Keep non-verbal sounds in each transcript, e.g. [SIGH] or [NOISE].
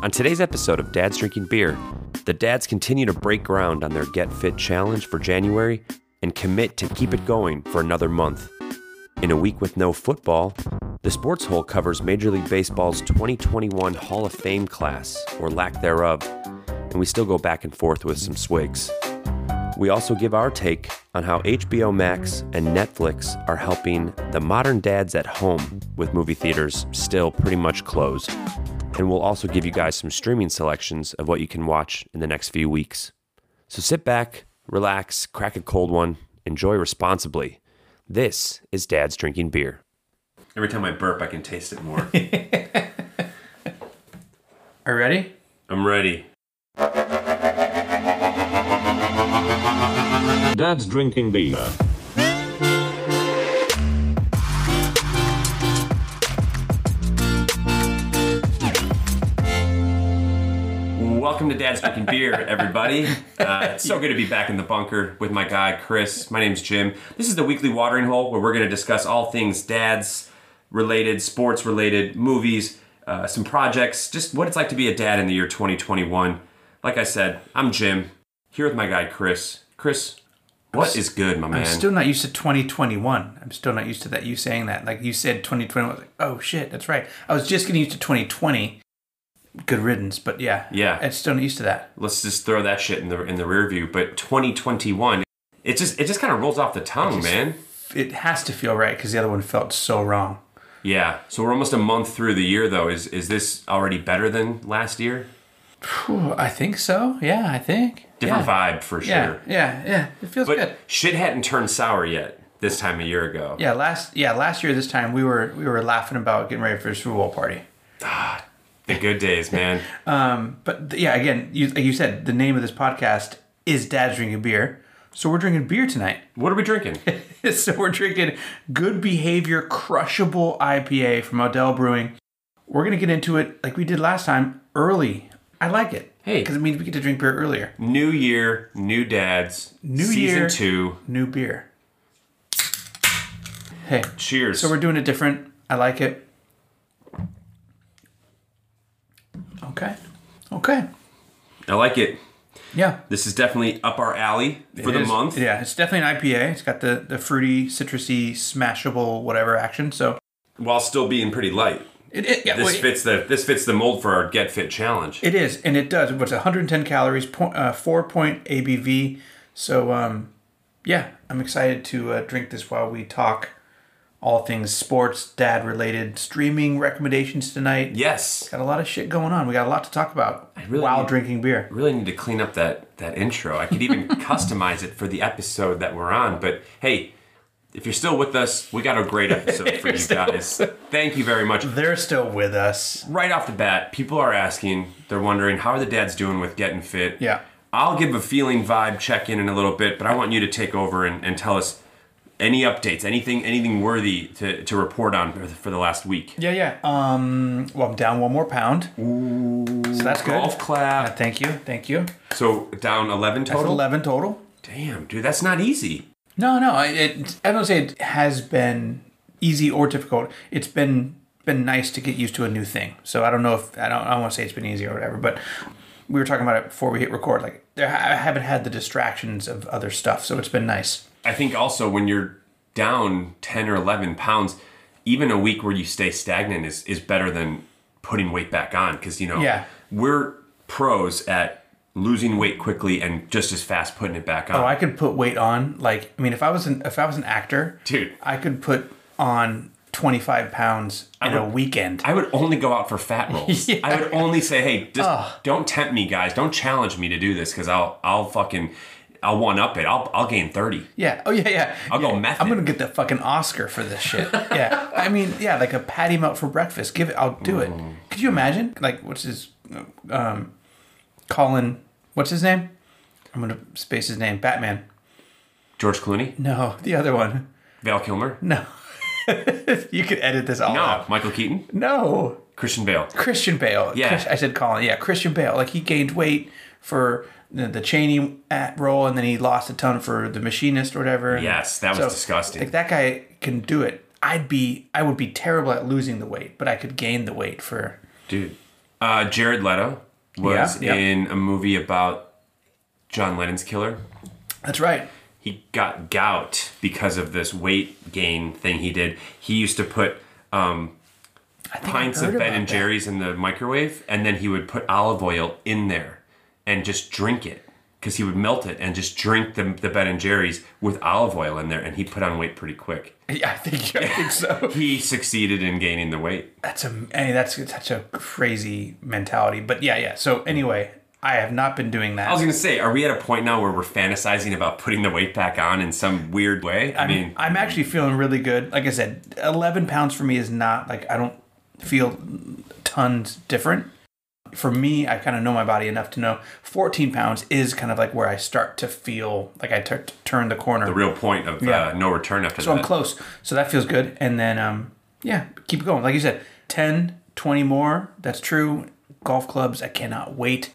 On today's episode of Dad's Drinking Beer, the dads continue to break ground on their Get Fit challenge for January and commit to keep it going for another month. In a week with no football, the Sports Hole covers Major League Baseball's 2021 Hall of Fame class, or lack thereof, and we still go back and forth with some swigs. We also give our take on how HBO Max and Netflix are helping the modern dads at home with movie theaters still pretty much closed. And we'll also give you guys some streaming selections of what you can watch in the next few weeks. So sit back, relax, crack a cold one, enjoy responsibly. This is Dad's Drinking Beer. Every time I burp, I can taste it more. [LAUGHS] Are you ready? I'm ready. Dad's drinking beer. Welcome to Dad's Drinking Beer, [LAUGHS] everybody. Uh, it's so good to be back in the bunker with my guy, Chris. My name's Jim. This is the weekly watering hole where we're going to discuss all things dads related, sports related, movies, uh, some projects, just what it's like to be a dad in the year 2021. Like I said, I'm Jim, here with my guy, Chris. Chris, what is good, my man? I'm still not used to 2021. I'm still not used to that. You saying that, like you said, 2021. I was like, oh shit, that's right. I was just getting used to 2020. Good riddance, but yeah, Yeah. I'm still not used to that. Let's just throw that shit in the in the rear view. But 2021, it just it just kind of rolls off the tongue, man. It has to feel right because the other one felt so wrong. Yeah. So we're almost a month through the year, though. Is is this already better than last year? I think so. Yeah, I think. Different yeah. vibe for sure. Yeah, yeah, yeah. It feels But good. shit hadn't turned sour yet this time a year ago. Yeah, last yeah last year this time we were we were laughing about getting ready for the Super Bowl party. Ah, The good days, [LAUGHS] man. um, But yeah, again, you, like you said, the name of this podcast is Dad's Drinking Beer. So we're drinking beer tonight. what are we drinking? [LAUGHS] so we're drinking Good Behavior Crushable IPA from Odell Brewing. We're gonna get into it like we did last time, early. I like it. Hey. because it means we get to drink beer earlier. new year, new dads. New season year. two. New beer. Hey, Cheers. so we're doing it different. I like it. Okay. Okay. I like it. Yeah. This is definitely up our alley for It the is- month. Yeah, it's definitely an IPA. It's got the the fruity, citrusy, smashable, whatever action. So While still being pretty light. it, it yeah, This well, fits the this fits the mold for our Get Fit challenge. It is, and it does. What's 110 calories, point, uh, four point ABV. So, um, yeah, I'm excited to uh, drink this while we talk all things sports, dad related, streaming recommendations tonight. yes. Got a lot of shit going on. We got a lot to talk about really while need- drinking beer. really need to clean up that that intro. I could even [LAUGHS] customize it for the episode that we're on. But hey, if you're still with us, we got a great episode for [LAUGHS] you guys. Thank you very much. They're still with us. Right off the bat, people are asking, they're wondering how are the dads doing with getting fit. Yeah. I'll give a feeling vibe check in in a little bit, but I want you to take over and, and tell us any updates, anything anything worthy to, to report on for the, for the last week. Yeah, yeah. Um, well, I'm down one more pound. so that's good. Golf Uh, thank you, thank you. So down 11 That's total? 11 total. Damn, dude, that's not easy. No, no. I- It, I don't say it has been easy or difficult. It's been been nice to get used to a new thing. So I don't know if I don't. I want to say it's been easy or whatever. But we were talking about it before we hit record. Like there, I haven't had the distractions of other stuff. So it's been nice. I think also when you're down 10 or 11 pounds, even a week where you stay stagnant is, is better than putting weight back on. Because, you know, Yeah. we're pros at losing weight quickly and just as fast putting it back on. Oh, I could put weight on. Like I mean, if I was an if I was an actor, Dude. I could put on twenty five pounds in a weekend. I would only go out for fat [LAUGHS] rolls. Yeah. I would only say, hey, just don't tempt me, guys. Don't challenge me to do this because I'll I'll fucking I'll one up it. I'll I'll gain thirty. Yeah. Oh yeah, yeah. I'll go Yeah. method. I'm gonna get the fucking Oscar for this shit. yeah. I mean, yeah, like a patty melt for breakfast. Give it. I'll do it. Mm. Could you imagine? Like, what's his, um, Colin? What's his name? I'm gonna space his name. Batman. George Clooney, No, the other one. Val Kilmer, No. [LAUGHS] you could edit this all no, out. Michael Keaton, No. Christian Bale. Christian Bale. Yeah. Chris- I said Colin. Yeah, Christian Bale. Like he gained weight for the, the Cheney role, and then he lost a ton for the machinist or whatever. Yes, that was disgusting. Like that guy can do it. I'd be, I would be terrible at losing the weight, but I could gain the weight for. Dude, Uh, Jared Leto was Yeah, yeah. in a movie about John Lennon's killer. That's right. He got gout because of this weight gain thing he did. He used to put um, pints of Ben and that. Jerry's in the microwave, and then he would put olive oil in there and just drink it because he would melt it and just drink the, the Ben and Jerry's with olive oil in there, and he put on weight pretty quick. Yeah, I think I think so. [LAUGHS] He succeeded in gaining the weight. That's a I mean, that's such a crazy mentality. But yeah, yeah. So anyway, I have not been doing that. I was gonna say, are we at a point now where we're fantasizing about putting the weight back on in some weird way? I mean, I'm actually feeling really good. Like I said, 11 pounds for me is not like I don't feel tons different. For me, I kind of know my body enough to know 14 pounds is kind of like where I start to feel like I turn the corner. the real point of Yeah. uh, no return after so that. I'm close. So that feels good. And then, um, yeah, keep going. Like you said, 10, 20 more. That's true. Golf clubs, I cannot wait.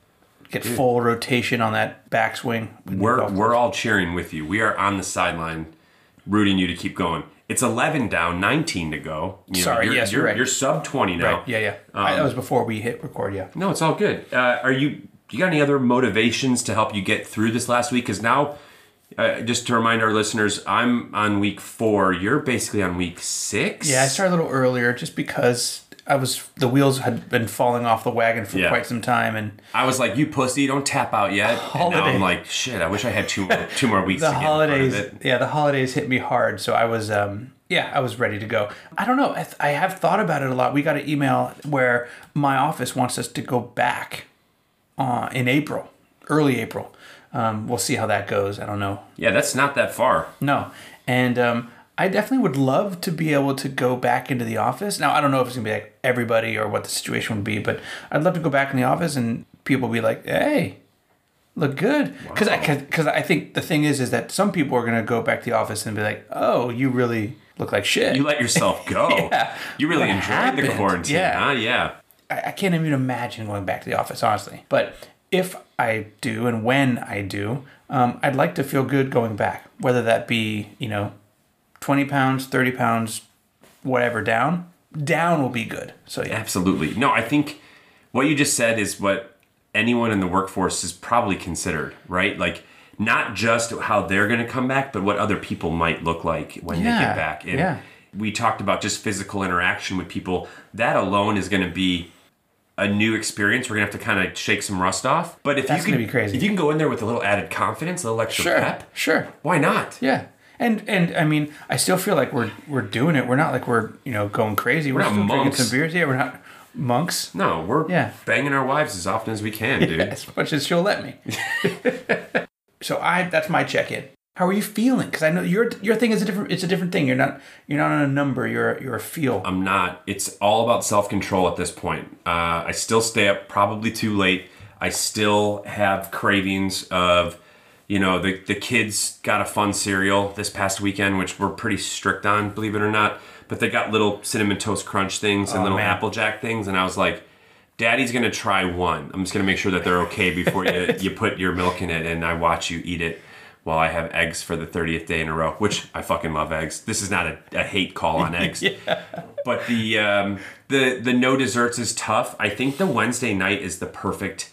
Get full rotation on that backswing. We're we're all cheering with you. We are on the sideline, rooting you to keep going. It's 11 down, 19 to go. You Sorry, you're, yes, you're, you're right. You're sub 20 now. Right. Yeah, yeah. I, that was before we hit record. Yeah. No, it's all good. Uh, are you? You got any other motivations to help you get through this last week? Because now, uh, just to remind our listeners, I'm on week four. You're basically on week six. Yeah, I started a little earlier just because I was the wheels had been falling off the wagon for Yeah. quite some time, and I was like, "You pussy, don't tap out yet." And now I'm like, "Shit, I wish I had two more, two more weeks the to get in front of holidays, it." yeah, the holidays hit me hard, so I was, um, yeah, I was ready to go. I don't know, I, th- I have thought about it a lot. We got an email where my office wants us to go back uh, in April, early April. Um, we'll see how that goes. I don't know. Yeah, that's not that far. No. And um, I definitely would love to be able to go back into the office. Now, I don't know if it's going to be like everybody or what the situation would be, but I'd love to go back in the office and people be like, hey, look good. Because I, cause I think the thing is, is that some people are going to go back to the office and be like, oh, you really look like shit. You let yourself [LAUGHS] go. Yeah. You really What enjoyed happened? the quarantine, Yeah. huh? Yeah. I, I can't even imagine going back to the office, honestly. But if I do and when I do, um, I'd like to feel good going back, whether that be, you know, 20 pounds, 30 pounds, whatever down. Down will be good. So, yeah. Absolutely. No, I think what you just said is what anyone in the workforce is probably considered, right? Like not just how they're going to come back, but what other people might look like when they Yeah, get back. And yeah. we talked about just physical interaction with people. That alone is going to be a new experience. We're gonna have to kind of shake some rust off. But if That's you can, gonna be crazy. if you can go in there with a little added confidence, a little extra Sure. pep, Sure. why not? Yeah. And and I mean, I still feel like we're we're doing it. We're not like we're you know going crazy. We're, not still drinking some beers. Yeah, we're not monks. No, we're Yeah. banging our wives as often as we can, [LAUGHS] dude. as much as she'll let me. [LAUGHS] so I that's my check-in. How are you feeling? Because I know your your thing is a different. It's a different thing. You're not you're not on a number. You're you're a feel. I'm not. It's all about self control at this point. Uh, I still stay up probably too late. I still have cravings of, you know, the, the kids got a fun cereal this past weekend, which we're pretty strict on, believe it or not. But they got little cinnamon toast crunch things and Oh, little man. Applejack things. And I was like, Daddy's going to try one. I'm just going to make sure that they're okay before you, [LAUGHS] you put your milk in it and I watch you eat it while I have eggs for the 30th day in a row, which I fucking love eggs. This is not a, a hate call on eggs. [LAUGHS] But the um, the the no desserts is tough. I think the Wednesday night is the perfect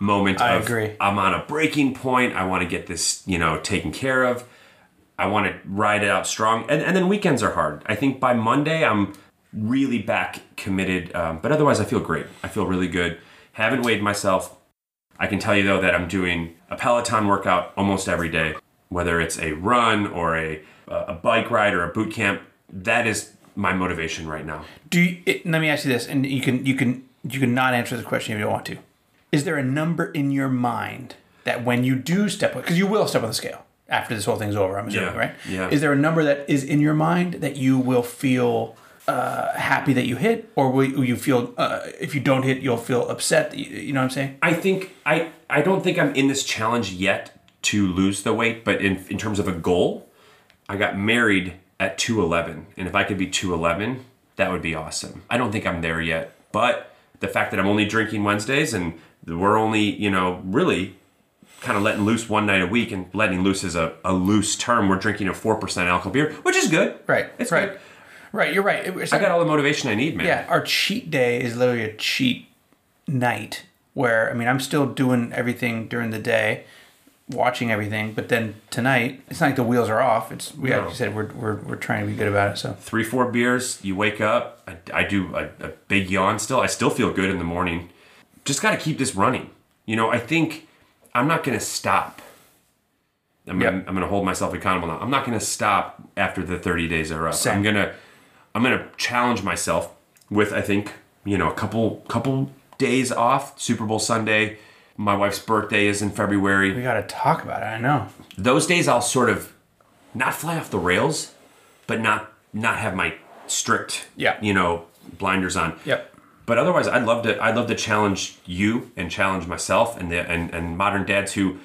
moment I of agree. I'm on a breaking point. I want to get this, you know, taken care of. I want to ride it out strong. And and then weekends are hard. I think by Monday I'm really back committed. Um, but otherwise I feel great. I feel really good. Haven't weighed myself. I can tell you though that I'm doing a Peloton workout almost every day, whether it's a run or a a bike ride or a boot camp. That is my motivation right now. Do you, it, let me ask you this, and you can you can you can not answer this question if you don't want to. Is there a number in your mind that when you do step on, because you will step on the scale after this whole thing's over, I'm assuming, Yeah, right? yeah. Is there a number that is in your mind that you will feel uh, happy that you hit, or will you- feel uh, if you don't hit, you'll feel upset? You, you know what I'm saying? I think I I don't think I'm in this challenge yet to lose the weight, but in in terms of a goal, I got married at 211, and if I could be 211, that would be awesome. I don't think I'm there yet, but the fact that I'm only drinking Wednesdays and we're only, you know, really kind of letting loose one night a week and letting loose is a, a loose term. We're drinking a 4% alcohol beer, which is good. Right. It's right. good. Right. You're right. It- I got all the motivation I need, man. yeah. Our cheat day is literally a cheat night where I mean I'm still doing everything during the day, watching everything, but then tonight it's not like the wheels are off. It's we No. like you said we're, we're we're trying to be good about it. So Three, four beers, you wake up. I, I do a, a big yawn still. I still feel good in the morning. Just got to keep this running. You know, I think I'm not going to stop. I'm, Yep. gonna, I'm gonna hold myself accountable now. I'm not gonna stop after the 30 days are up. Same. I'm gonna I'm gonna challenge myself with I think you know a couple couple days off. Super Bowl Sunday. My wife's birthday is in February. we got to talk about it. I know. those days I'll sort of not fly off the rails, but not not have my strict Yeah. you know blinders on. Yep. But otherwise, I'd love to. I'd love to challenge you and challenge myself and the and, and modern dads who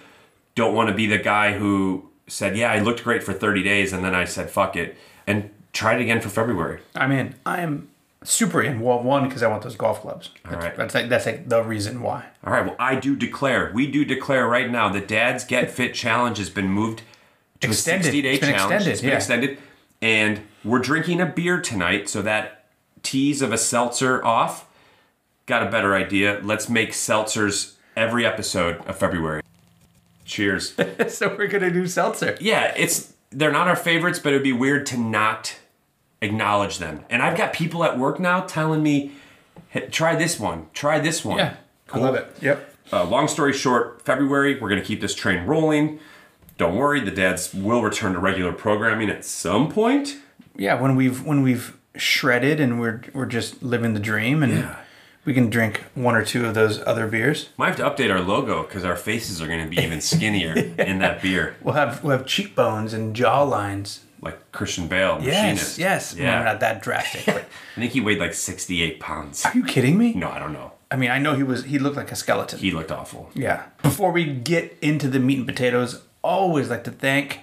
don't want to be the guy who said, "Yeah, I looked great for 30 days," and then I said, "Fuck it," and try it again for February. I'm in. I'm super in. Well, one because I want those golf clubs. That's, right. that's like that's like the reason why. All right. Well, I do declare. We do declare right now. The Dads Get Fit Challenge has been moved to Extended. a 60 day challenge. extended, it's been yeah. extended, and we're drinking a beer tonight. So that tease of a seltzer off. Got a better idea. Let's make seltzers every episode of February. Cheers. [LAUGHS] so we're gonna do seltzer. yeah, it's they're not our favorites, but it'd be weird to not acknowledge them. And I've got people at work now telling me, hey, "Try this one. Try this one." Yeah, I love it. Yep. Uh, long story short, February, we're to keep this train rolling. Don't worry, the dads will return to regular programming at some point. Yeah, when we've when we've shredded and we're we're just living the dream and Yeah. We can drink one or two of those other beers. Might have to update our logo because our faces are going to be even [LAUGHS] skinnier in that beer, We'll have we'll have cheekbones and jaw lines. like Christian Bale, Yes, machinist. yes. yeah. Well, not that drastic. but- [LAUGHS] I think he weighed like sixty-eight pounds. are you kidding me? No, I don't know. I mean, I know he was he looked like a skeleton. He looked awful. Yeah. Before we get into the meat and potatoes, always like to thank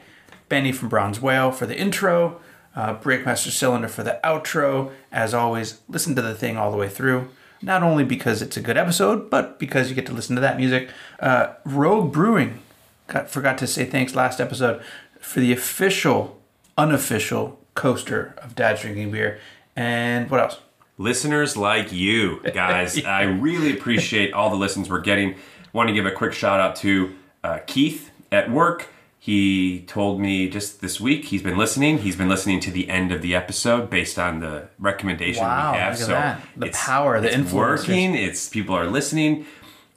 Benny from Bronze Whale for the intro, uh, Breakmaster Cylinder for the outro. As always, listen to the thing all the way through. Not only because it's a good episode, but because you get to listen to that music. Uh, Rogue Brewing, got, forgot to say thanks last episode for the official, unofficial coaster of Dad's Drinking Beer. And what else? listeners like you guys [LAUGHS] i really appreciate all the listens we're getting want to give a quick shout out to uh, keith at work he told me just this week he's been listening he's been listening to the end of the episode based on the recommendation Wow, we have look at so that. The it's- power, the it's working it's people are listening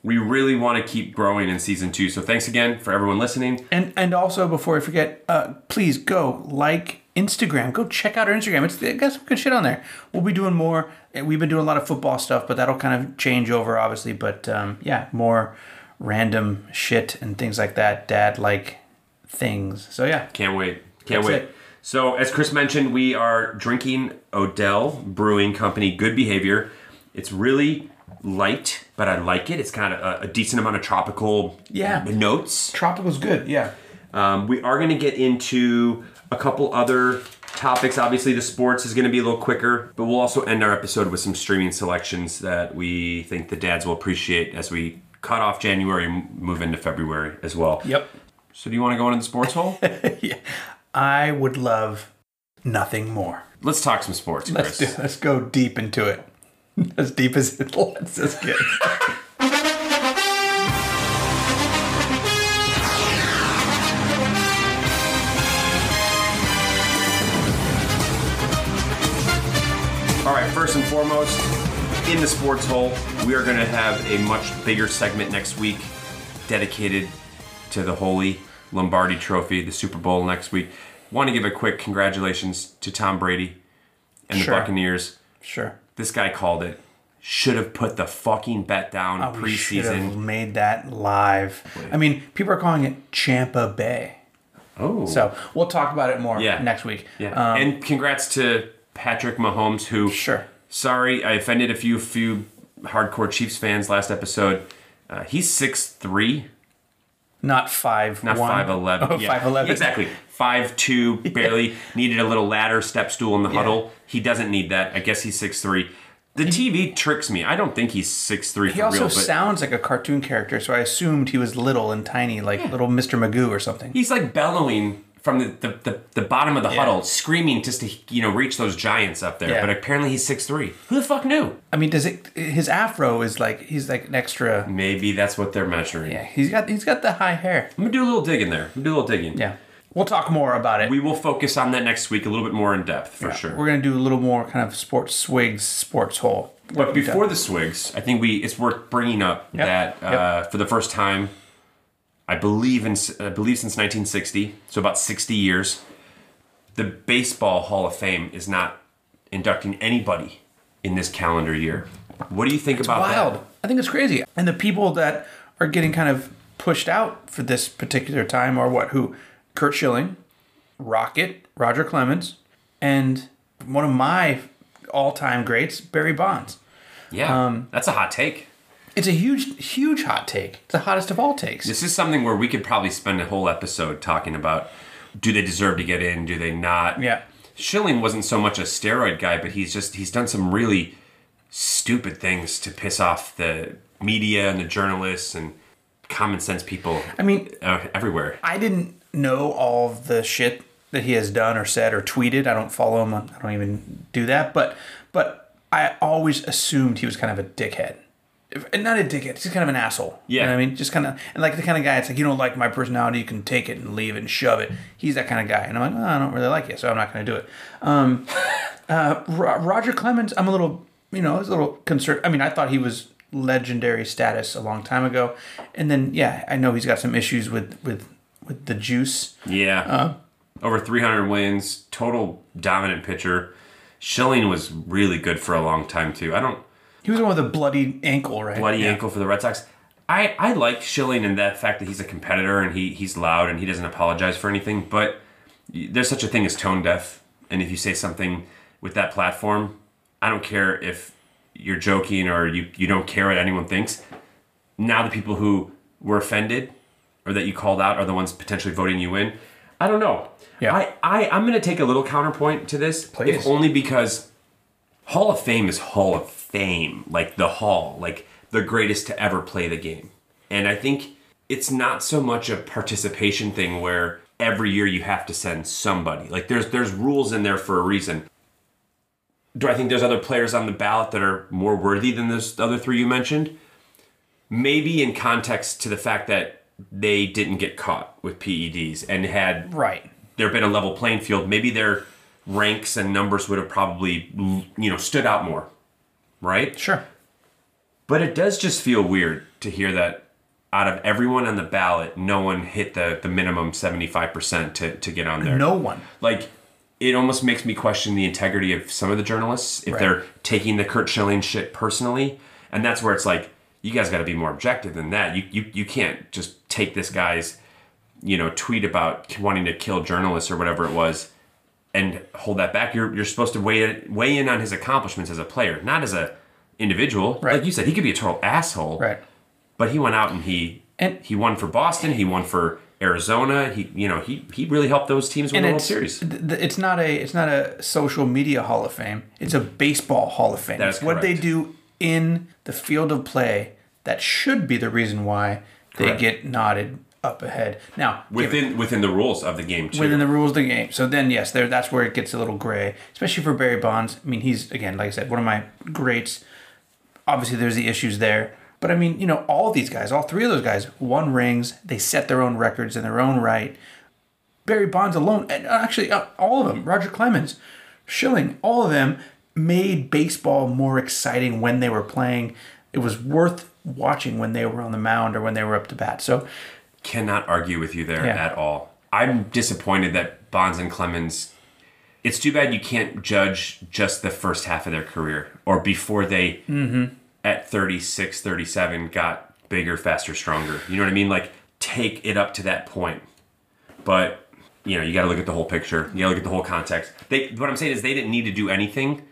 we really want to keep growing in season two so thanks again for everyone listening And and also before I forget, uh, please go like Instagram. Go check out our Instagram. It's it got some good shit on there. We'll be doing more. We've been doing a lot of football stuff, but that'll kind of change over, obviously. But um, yeah, more random shit and things like that. Dad like things. So yeah, Can't wait. Can't That's wait. it. So, as Chris mentioned, we are drinking Odell Brewing Company Good Behavior. It's really light, but I like it. It's kind of a, a decent amount of tropical Yeah. notes. tropical's good. Yeah. Um, we are going to get into a couple other topics. Obviously, the sports is going to be a little quicker, but we'll also end our episode with some streaming selections that we think the dads will appreciate as we cut off January and move into February as well. Yep. So, do you want to go into the sports hole? [LAUGHS] yeah. I would love nothing more. Let's talk some sports, Let's do. Let's go deep into it. [LAUGHS] As deep as it lets us get. All right, first and foremost, in the sports hole, we are going to have a much bigger segment next week dedicated to the Holy Lombardi Trophy, the Super Bowl next week. Want to give a quick congratulations to Tom Brady and Sure. the Buccaneers. Sure. This guy called it. Should have put the fucking bet down Oh, We should have preseason. made that live. I mean, people are calling it Champa Bay. Oh, So we'll talk about it more Yeah. next week. yeah. Um, and congrats to Patrick Mahomes, who sure. Sorry, I offended a few few hardcore Chiefs fans last episode. Uh, he's six three, Not five. not five eleven. Oh, five eleven. Exactly, five two. [LAUGHS] Barely needed a little ladder step stool in the huddle. He doesn't need that. I guess he's six three. The TV tricks me. I don't think he's six three He for also real, but sounds like a cartoon character, so I assumed he was little and tiny, like little Mr. Magoo or something. he's like bellowing from the, the, the, the bottom of the Yeah. huddle screaming just to you know reach those giants up there. Yeah. But apparently he's six three. Who the fuck knew? I mean, does it? His afro is like he's like an extra. Maybe that's what they're measuring. Yeah, he's got he's got the high hair. I'm gonna do a little digging there. I'm gonna do a little digging. Yeah, we'll talk more about it. We will focus on that next week a little bit more in depth for sure. We're gonna do a little more kind of sports swigs, sports hole. But before the swigs, I think we it's worth bringing up Yep. that uh, Yep. for the first time, I believe in I believe since 1960, so about 60 years, the Baseball Hall of Fame is not inducting anybody in this calendar year. What do you think about that? wild. that? I think it's crazy. And the people that are getting kind of pushed out for this particular time are what? Who? Curt Schilling, Rocket, Roger Clemens, and one of my all-time greats, Barry Bonds. Yeah, Um, that's a hot take. It's a huge, huge hot take. It's the hottest of all takes. This is something where we could probably spend a whole episode talking about do they deserve to get in, do they not? Yeah. Schilling wasn't so much a steroid guy, but he's just he's done some really stupid things to piss off the media and the journalists and common sense people I mean, uh, everywhere. I didn't know all of the shit that he has done or said or tweeted. I don't follow him. I don't even do that. But but I always assumed he was kind of a dickhead. And not a dickhead, he's kind of an asshole. You Yeah. know what I mean? Just kind of, and like the kind of guy, it's like, you don't like my personality, you can take it and leave it and shove it. He's that kind of guy. And I'm like, well, I don't really like you, so I'm not going to do it. Um, [LAUGHS] uh, Roger Clemens, I'm a little, you know, I was a little concerned. I mean, I thought he was legendary status a long time ago. And then, yeah, I know he's got some issues with, with, with the juice. Yeah. Uh, Over 300 wins, total dominant pitcher. Schilling was really good for a long time too. I don't He was the one with a bloody ankle, right? bloody Yeah. ankle for the Red Sox. I, I like Schilling in that fact that he's a competitor and he, he's loud and he doesn't apologize for anything, but there's such a thing as tone deaf. And if you say something with that platform, I don't care if you're joking or you, you don't care what anyone thinks. Now the people who were offended or that you called out are the ones potentially voting you in. I don't know. Yeah. I, I, I'm going to take a little counterpoint to this, Please. if only because Hall of Fame is Hall of Fame, like the Hall, like the greatest to ever play the game. And I think it's not so much a participation thing where every year you have to send somebody. Like there's there's rules in there for a reason. Do I think there's other players on the ballot that are more worthy than those other three you mentioned? Maybe in context to the fact that they didn't get caught with PEDs and had Right. there been a level playing field, maybe their ranks and numbers would have probably you know stood out more, right? Sure. But it does just feel weird to hear that out of everyone on the ballot, no one hit the the minimum seventy five percent to to get on there. No one. like it almost makes me question the integrity of some of the journalists if Right. they're taking the Curt Schilling shit personally, and that's where it's like you guys got to be more objective than that. You you you can't just take this guy's you know tweet about wanting to kill journalists or whatever it was and hold that back. You're you're supposed to weigh weigh in on his accomplishments as a player, not as a individual. Right. Like you said, he could be a total asshole. Right. But he went out and he And- he won for Boston. He won for Arizona. He you know he he really helped those teams win the World Series. it's not a it's not a social media Hall of Fame. It's a baseball Hall of Fame. That is it's what they do in the field of play that should be the reason why they Correct. get nodded up ahead. Now, it- within within the rules of the game too. within the rules of the game. So then, yes, there that's where it gets a little gray, especially for Barry Bonds. I mean, he's again, like I said, one of my greats. Obviously, there's the issues there, but I mean, you know, all these guys, all three of those guys, won rings. They set their own records in their own right. Barry Bonds alone, and actually uh, all of them, Roger Clemens, Schilling, all of them made baseball more exciting when they were playing. It was worth watching when they were on the mound or when they were up to bat. So Cannot argue with you there Yeah. at all. I'm disappointed that Bonds and Clemens. It's too bad you can't judge just the first half of their career or before they mm-hmm. at 36, 37 got bigger, faster, stronger. You know what I mean? Like take it up to that point. But you know, you got to look at the whole picture. You got to look at the whole context. They what I'm saying is they didn't need to do anything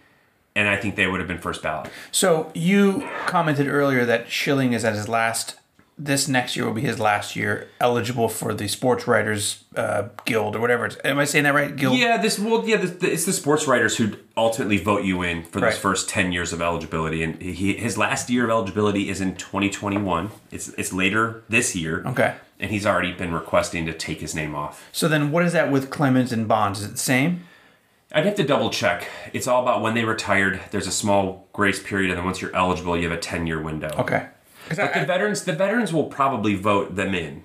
and I think they would have been first ballot. So you commented earlier that Schilling is at his last. This next year will be his last year eligible for the Sports Writers uh, Guild or whatever. It's, am I saying that right? Guild. Yeah, this well, yeah, this, it's the sports writers who ultimately vote you in for those Right. first ten years of eligibility, and he, his last year of eligibility is in 2021. It's it's later this year. Okay. and he's already been requesting to take his name off. So then, what is that with Clemens and Bonds? Is it the same? I'd have to double check. It's all about when they retired. There's a small grace period, and then once you're eligible, you have a 10 year window. Okay. But I- the veterans, the veterans will probably vote them in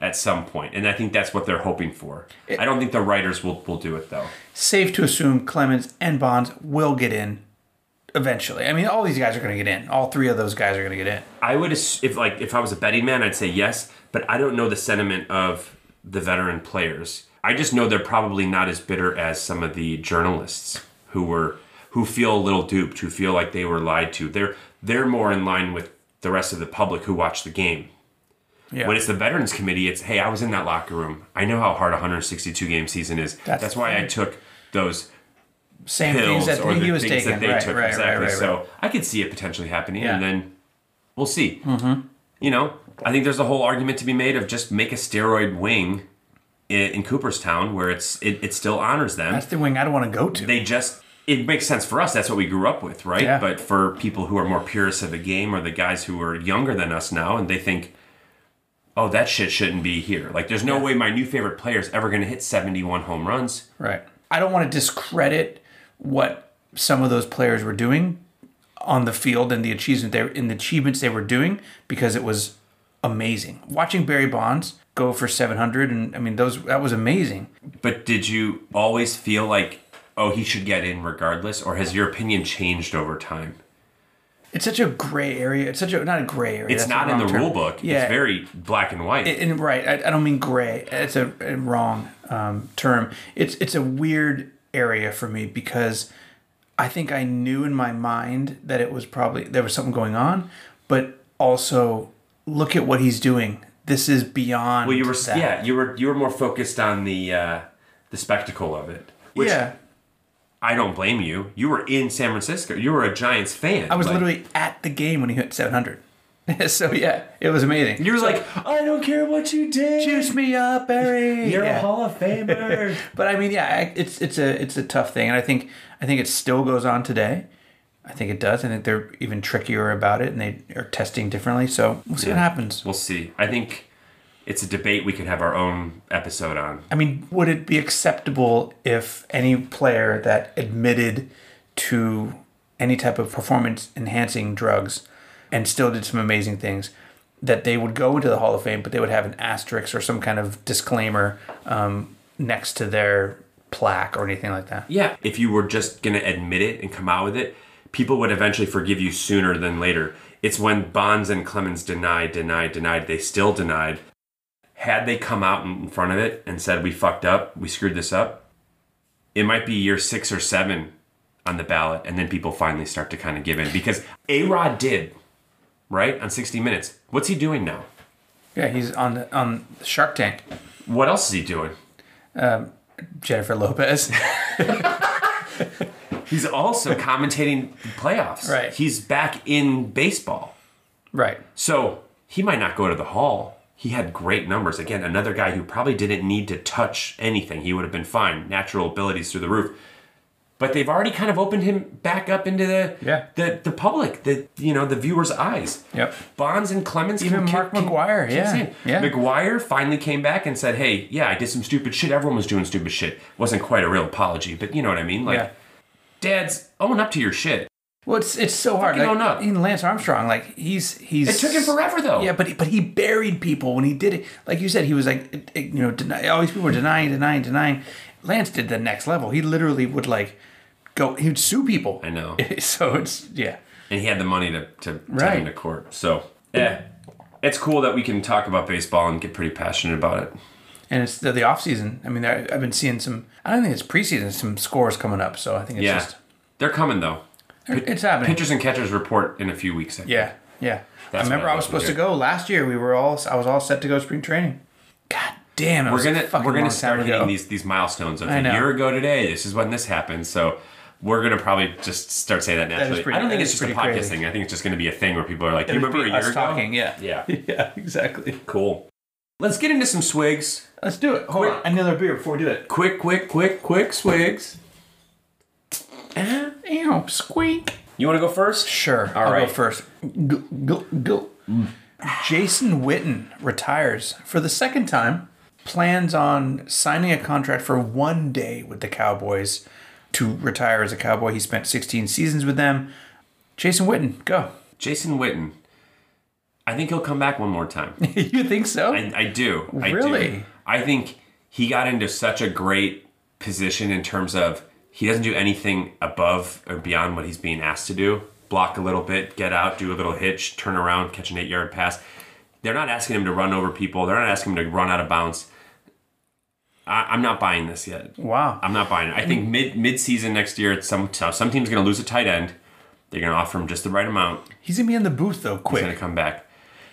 at some point, and I think that's what they're hoping for. I don't think the writers will, will do it though. safe to assume Clemens and Bonds will get in eventually. I mean, all these guys are going to get in. All three of those guys are going to get in. I would, if like if I was a betting man, I'd say yes, but I don't know the sentiment of the veteran players. I just know they're probably not as bitter as some of the journalists who were who feel a little duped, who feel like they were lied to. They're they're more in line with the rest of the public who watch the game. Yeah. When it's the veterans committee, it's hey, I was in that locker room. I know how hard a 162 game season is. That's That's, why I took those Same things pills that or the he was things taking. that they right, took right, exactly. right, right, so. I could see it potentially happening, Yeah. and then we'll see. Mm-hmm. You know, I think there's a whole argument to be made of just make a steroid wing in, in Cooperstown where it's it, it still honors them. That's the wing I don't want to go to. they just it makes sense for us. That's what we grew up with, right? Yeah. But for people who are more purists of the game or the guys who are younger than us now, and they think, oh, that shit shouldn't be here. Like, there's no way my new favorite player is ever going to hit 71 home runs. Right. I don't want to discredit what some of those players were doing on the field and the achievement they in the achievements they were doing because it was amazing. Watching Barry Bonds go for 700 and I mean those that was amazing. But did you always feel like, oh, he should get in regardless, or has your opinion changed over time? It's such a gray area. It's such a not a gray area. It's not the in the term. rule book. Yeah. It's very black and white. and right, I, I don't mean gray. It's a, a wrong um, term. It's it's a weird area for me because I think I knew in my mind that it was probably there was something going on, but also look at what he's doing. This is beyond. well, you were that. yeah, you were you were more focused on the uh, the spectacle of it. Which yeah. I don't blame you. You were in San Francisco. You were a Giants fan. I was Like, literally at the game when he hit 700. [LAUGHS] so yeah, it was amazing. You were So, like, I don't care what you did. juice me up, Barry. [LAUGHS] You're Yeah. a Hall of [LAUGHS] Famer. But I mean, yeah, it's it's a it's a tough thing, and I think I think it still goes on today. I think it does. I think they're even trickier about it, and they are testing differently. So we'll see what happens. we'll see. I think it's a debate we could have our own episode on. I mean, would it be acceptable if any player that admitted to any type of performance enhancing drugs and still did some amazing things, that they would go into the Hall of Fame, but they would have an asterisk or some kind of disclaimer um, next to their plaque or anything like that? Yeah, if you were just going to admit it and come out with it, people would eventually forgive you sooner than later. It's when Bonds and Clemens denied, denied, denied, they still denied. Had they come out in front of it and said, We fucked up, we screwed this up, it might be year six or seven on the ballot, and then people finally start to kind of give in. Because A Rod did, right? On 60 Minutes. What's he doing now? Yeah, he's on the on Shark Tank. What else is he doing? Um, Jennifer Lopez. [LAUGHS] He's also commentating the playoffs. Right. He's back in baseball. right. So he might not go to the hall. He had great numbers. Again, another guy who probably didn't need to touch anything. He would have been fine. Natural abilities through the roof. But they've already kind of opened him back up into the Yeah. the, the public, the you know, the viewers' eyes. Yep. Bonds and Clemens. Even can- Mark can- McGwire, keep yeah, yeah. McGwire finally came back and said, "Hey, yeah, I did some stupid shit. Everyone was doing stupid shit. wasn't quite a real apology, but you know what I mean. Like, Yeah. dads, own up to your shit. Well, it's it's so hard. Fucking Like, up. even Lance Armstrong, like he's he's. It took him forever, though. Yeah, but he, but he buried people when he did it. Like you said, he was like it- it- you know deny, all these people were denying, denying, denying. Lance did the next level. He literally would like go. He would sue people. I know. [LAUGHS] so it's yeah. and he had the money to, to take him to court. So yeah, it's cool that we can talk about baseball and get pretty passionate about it. And it's the, the off season. I mean, I've been seeing some. I don't think it's preseason. Some scores coming up. So I think it's Yeah, just they're coming though. It's happening. Pitchers and catchers report in a few weeks. I think. Yeah, yeah. That's I remember I was supposed to go last year. We were all. I was all set to go spring training. God damn! it we're gonna we're gonna start hitting these these milestones of a year ago today. This is when this happened. So. We're gonna probably just start saying that naturally. pretty- I don't think it's just a podcast crazy. thing. I think it's just gonna be a thing where people are like, "You remember a year ago?" talking? Yeah, Yeah. [LAUGHS] yeah, exactly. Cool. Let's get into some swigs. Let's do it. Hold on, another beer before we do it. Quick, quick, quick, quick swigs. Ew, squeak. You want to go first? Sure, All I'll right. go first. Go, go, go. Jason Witten retires for the second time. Plans on signing a contract for one day with the Cowboys to retire as a Cowboy. He spent 16 seasons with them. Jason Witten, go. Jason Witten. I think he'll come back one more time. [LAUGHS] you think so? I, I do. I Really? do. I think he got into such a great position in terms of he doesn't do anything above or beyond what he's being asked to do. Block a little bit, get out, do a little hitch, turn around, catch an eight yard pass. They're not asking him to run over people. They're not asking him to run out of bounds. I, I'm not buying this yet. wow. I'm not buying it. I think mid mid season next year, it's some some team's going to lose a tight end. They're going to offer him just the right amount. He's going to be in the booth, though, Quick. He's going to come back.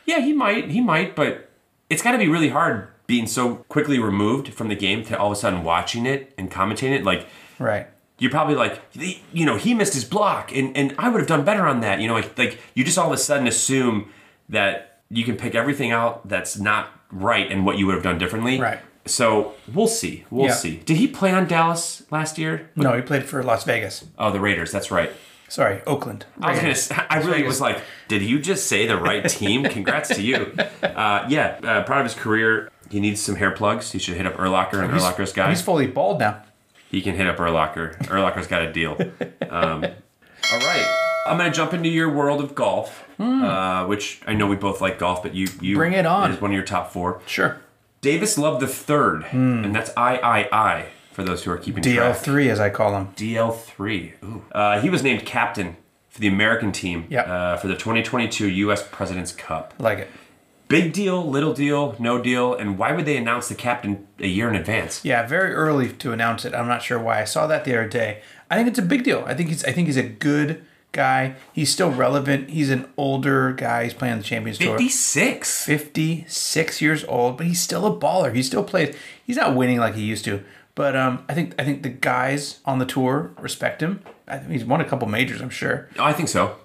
Yeah, he might. He might, but it's got to be really hard being so quickly removed from the game to all of a sudden watching it and commentating it. Like Right. You're probably like, you know, he missed his block, and and I would have done better on that. You know, like like you just all of a sudden assume that you can pick everything out that's not right and what you would have done differently. Right. So we'll see. We'll Yeah. see. Did he play on Dallas last year? No, he played for Las Vegas. Oh, the Raiders. That's right. Sorry, Oakland. I was gonna. Raiders. [LAUGHS] I really Vegas. was like, did you just say the right [LAUGHS] team? Congrats to you. Uh, yeah, uh, proud of his career. He needs some hair plugs. He should hit up Urlacher and Urlacher's guy. He's fully bald now. He can hit up Urlacher. Urlacher's got a deal. [LAUGHS] Um, all right. I'm gonna jump into your world of golf, uh, which I know we both like golf, but you you Hmm. Bring it on. is one of your top four. Sure. Davis Love the third, Hmm. and that's I I I for those who are keeping track. DL3, as I call him. DL3. Ooh. Uh, he was named captain for the American team Yeah. uh, for the 2022 U.S. President's Cup. Like it. Big deal, little deal, no deal, and why would they announce the captain a year in advance? Yeah, very early to announce it. I'm not sure why. I saw that the other day. I think it's a big deal. I think he's I think he's a good guy. He's still relevant. He's an older guy. He's playing the Champions Tour. 56. 56 years old, but he's still a baller. He still plays. He's not winning like he used to, but um, I think I think the guys on the tour respect him. I think he's won a couple majors, I'm sure. Oh, I think so.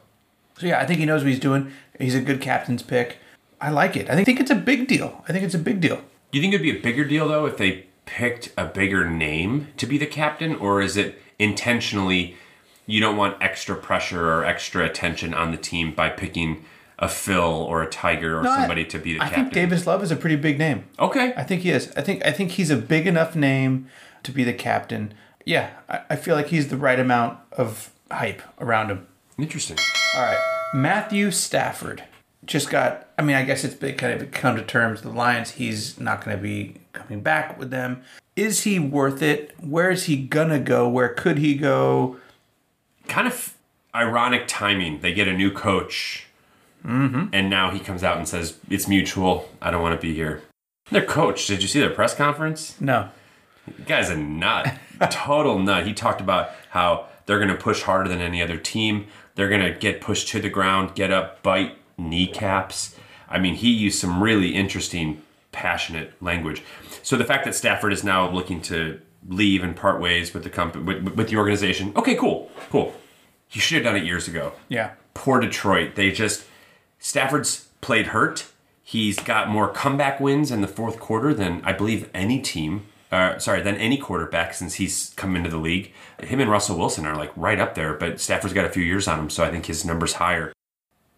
So yeah, I think he knows what he's doing. He's a good captain's pick. I like it. I think, it's a big deal. I think it's a big deal. Do you think it'd be a bigger deal though if they picked a bigger name to be the captain, or is it intentionally you don't want extra pressure or extra attention on the team by picking a Phil or a Tiger or No, I- somebody to be the I captain? I think Davis Love is a pretty big name. okay, I think he is. I think I think he's a big enough name to be the captain. Yeah, I, I feel like he's the right amount of hype around him. interesting. All right, Matthew Stafford just got. I mean, I guess it's been kind of come to terms. with The Lions. He's not going to be coming back with them. Is he worth it? Where is he gonna go? Where could he go? kind of ironic timing. They get a new coach, mm-hmm. and now he comes out and says it's mutual. I don't want to be here. Their coach. Did you see their press conference? No. The guy's a nut, [LAUGHS] total nut. He talked about how they're going to push harder than any other team. They're going to get pushed to the ground, get up, bite kneecaps. I mean, he used some really interesting, passionate language. So the fact that Stafford is now looking to leave and part ways with the company, with, with the organization. Okay, cool, cool. He should have done it years ago. Yeah. Poor Detroit. They just Stafford's played hurt. He's got more comeback wins in the fourth quarter than I believe any team. Uh, sorry, than any quarterback since he's come into the league. Him and Russell Wilson are like right up there, but Stafford's got a few years on him, so I think his number's higher.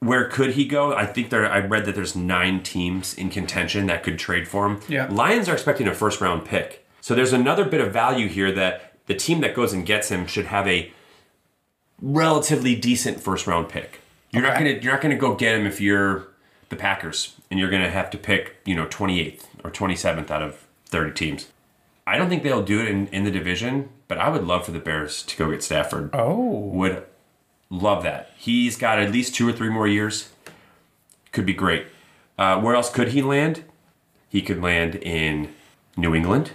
Where could he go? I think there. I read that there's nine teams in contention that could trade for him. Yeah. Lions are expecting a first round pick, so there's another bit of value here that the team that goes and gets him should have a relatively decent first round pick. You're not gonna you're not gonna go get him if you're the Packers and you're gonna have to pick you know 28th or 27th out of 30 teams. I don't think they'll do it in, in the division, but I would love for the Bears to go get Stafford. Oh. Would love that. He's got at least two or three more years. Could be great. Uh, where else could he land? He could land in New England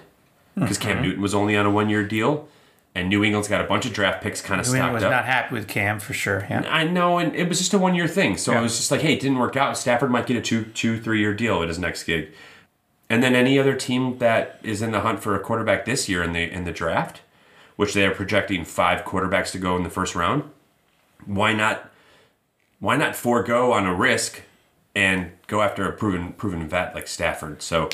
because Mm-hmm. Cam Newton was only on a one year deal, and New England's got a bunch of draft picks kind of New England stacked was up. not happy with Cam for sure. Yeah. I know, and it was just a one year thing. So Yeah. it was just like, hey, it didn't work out. Stafford might get a two, two, three year deal at his next gig. And then any other team that is in the hunt for a quarterback this year in the in the draft, which they are projecting five quarterbacks to go in the first round, why not why not forego on a risk and go after a proven proven vet like Stafford? So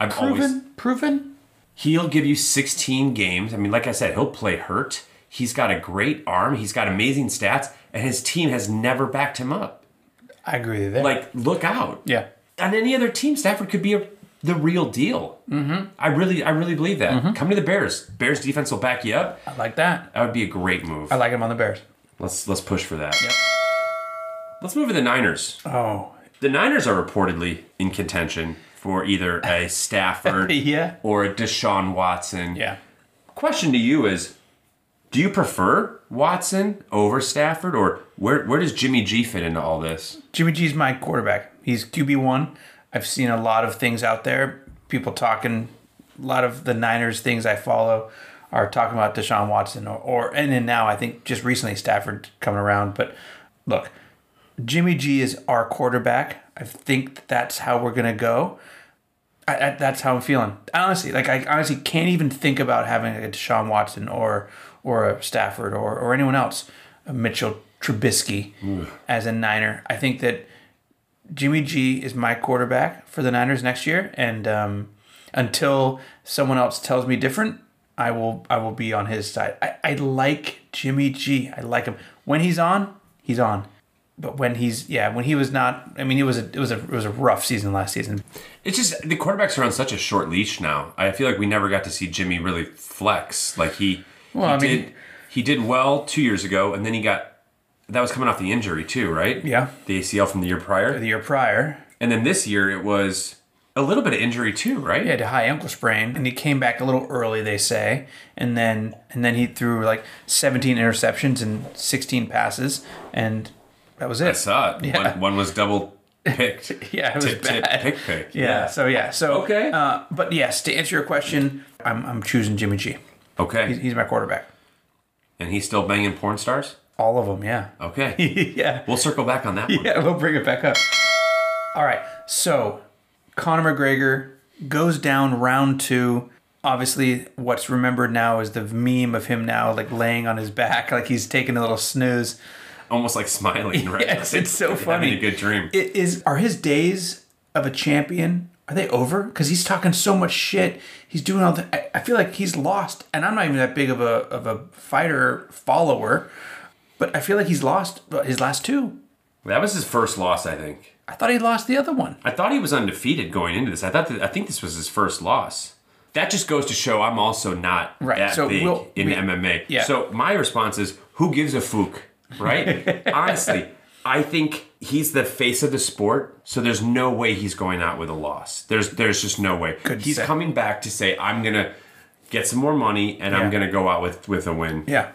I've always Proven. Proven. He'll give you 16 games. I mean, like I said, he'll play hurt. He's got a great arm. He's got amazing stats, and his team has never backed him up. I agree with there. Like, look out. yeah. On any other team, Stafford could be a, the real deal. Mm-hmm. I really, I really believe that. Mm-hmm. Come to the Bears. Bears defense will back you up. I like that. That would be a great move. I like him on the Bears. Let's let's push for that. Yep. Let's move to the Niners. Oh. The Niners are reportedly in contention for either a [LAUGHS] Stafford [LAUGHS] Yeah. or a Deshaun Watson. Yeah. Question to you is do you prefer Watson over Stafford or where where does Jimmy G fit into all this? Jimmy G's my quarterback. He's QB one. I've seen a lot of things out there. People talking. A lot of the Niners things I follow are talking about Deshaun Watson or, or and then now I think just recently Stafford coming around. But look, Jimmy G is our quarterback. I think that's how we're gonna go. I, I, that's how I'm feeling. Honestly, like I honestly can't even think about having a Deshaun Watson or or a Stafford or or anyone else, a Mitchell Trubisky as a Niner. I think that Jimmy G is my quarterback for the Niners next year, and um, until someone else tells me different, I will I will be on his side. I, I like Jimmy G. I like him when he's on. He's on. But when he's yeah, when he was not, I mean, it was a it was a it was a rough season last season. It's just the quarterbacks are on such a short leash now. I feel like we never got to see Jimmy really flex. Like he, Well, he I mean- did he did well two years ago, and then he got that was coming off the injury too, right? Yeah. the ACL from the year prior, The year prior, and then this year it was a little bit of injury too, right? he had a high ankle sprain, and he came back a little early, they say, and then and then he threw like 17 interceptions and 16 passes, and that was it. I saw it. Yeah. One, one was double picked. [LAUGHS] Yeah, it was Tip, tip, bad. pick, pick. Yeah, So yeah. So Okay. Uh, but yes, to answer your question, I'm I'm choosing Jimmy G. Okay. He's, he's my quarterback. and he's still banging porn stars. All of them. Yeah. Okay. [LAUGHS] yeah. we'll circle back on that one. Yeah. We'll bring it back up. All right. So Conor McGregor goes down round two. Obviously, what's remembered now is the meme of him now like laying on his back, [LAUGHS] like he's taking a little snooze. Almost like smiling, [LAUGHS] right? Yes, it's so Having funny. a good dream. It is are his days of a champion are they over? Because he's talking so much shit. He's doing all the. I, I feel like he's lost, and I'm not even that big of a of a fighter follower, but I feel like he's lost uh, his last two. That was his first loss, I think. I thought he lost the other one. I thought he was undefeated going into this. I thought that, I think this was his first loss. That just goes to show I'm also not Right, that so big we'll- in we- MMA. yeah. So my response is, who gives a fook, right? [LAUGHS] Honestly, I think he's the face of the sport, so there's no way he's going out with a loss. There's there's just no way. Good he's coming back to say, I'm gonna get some more money and Yeah. I'm gonna go out with with a win. Yeah,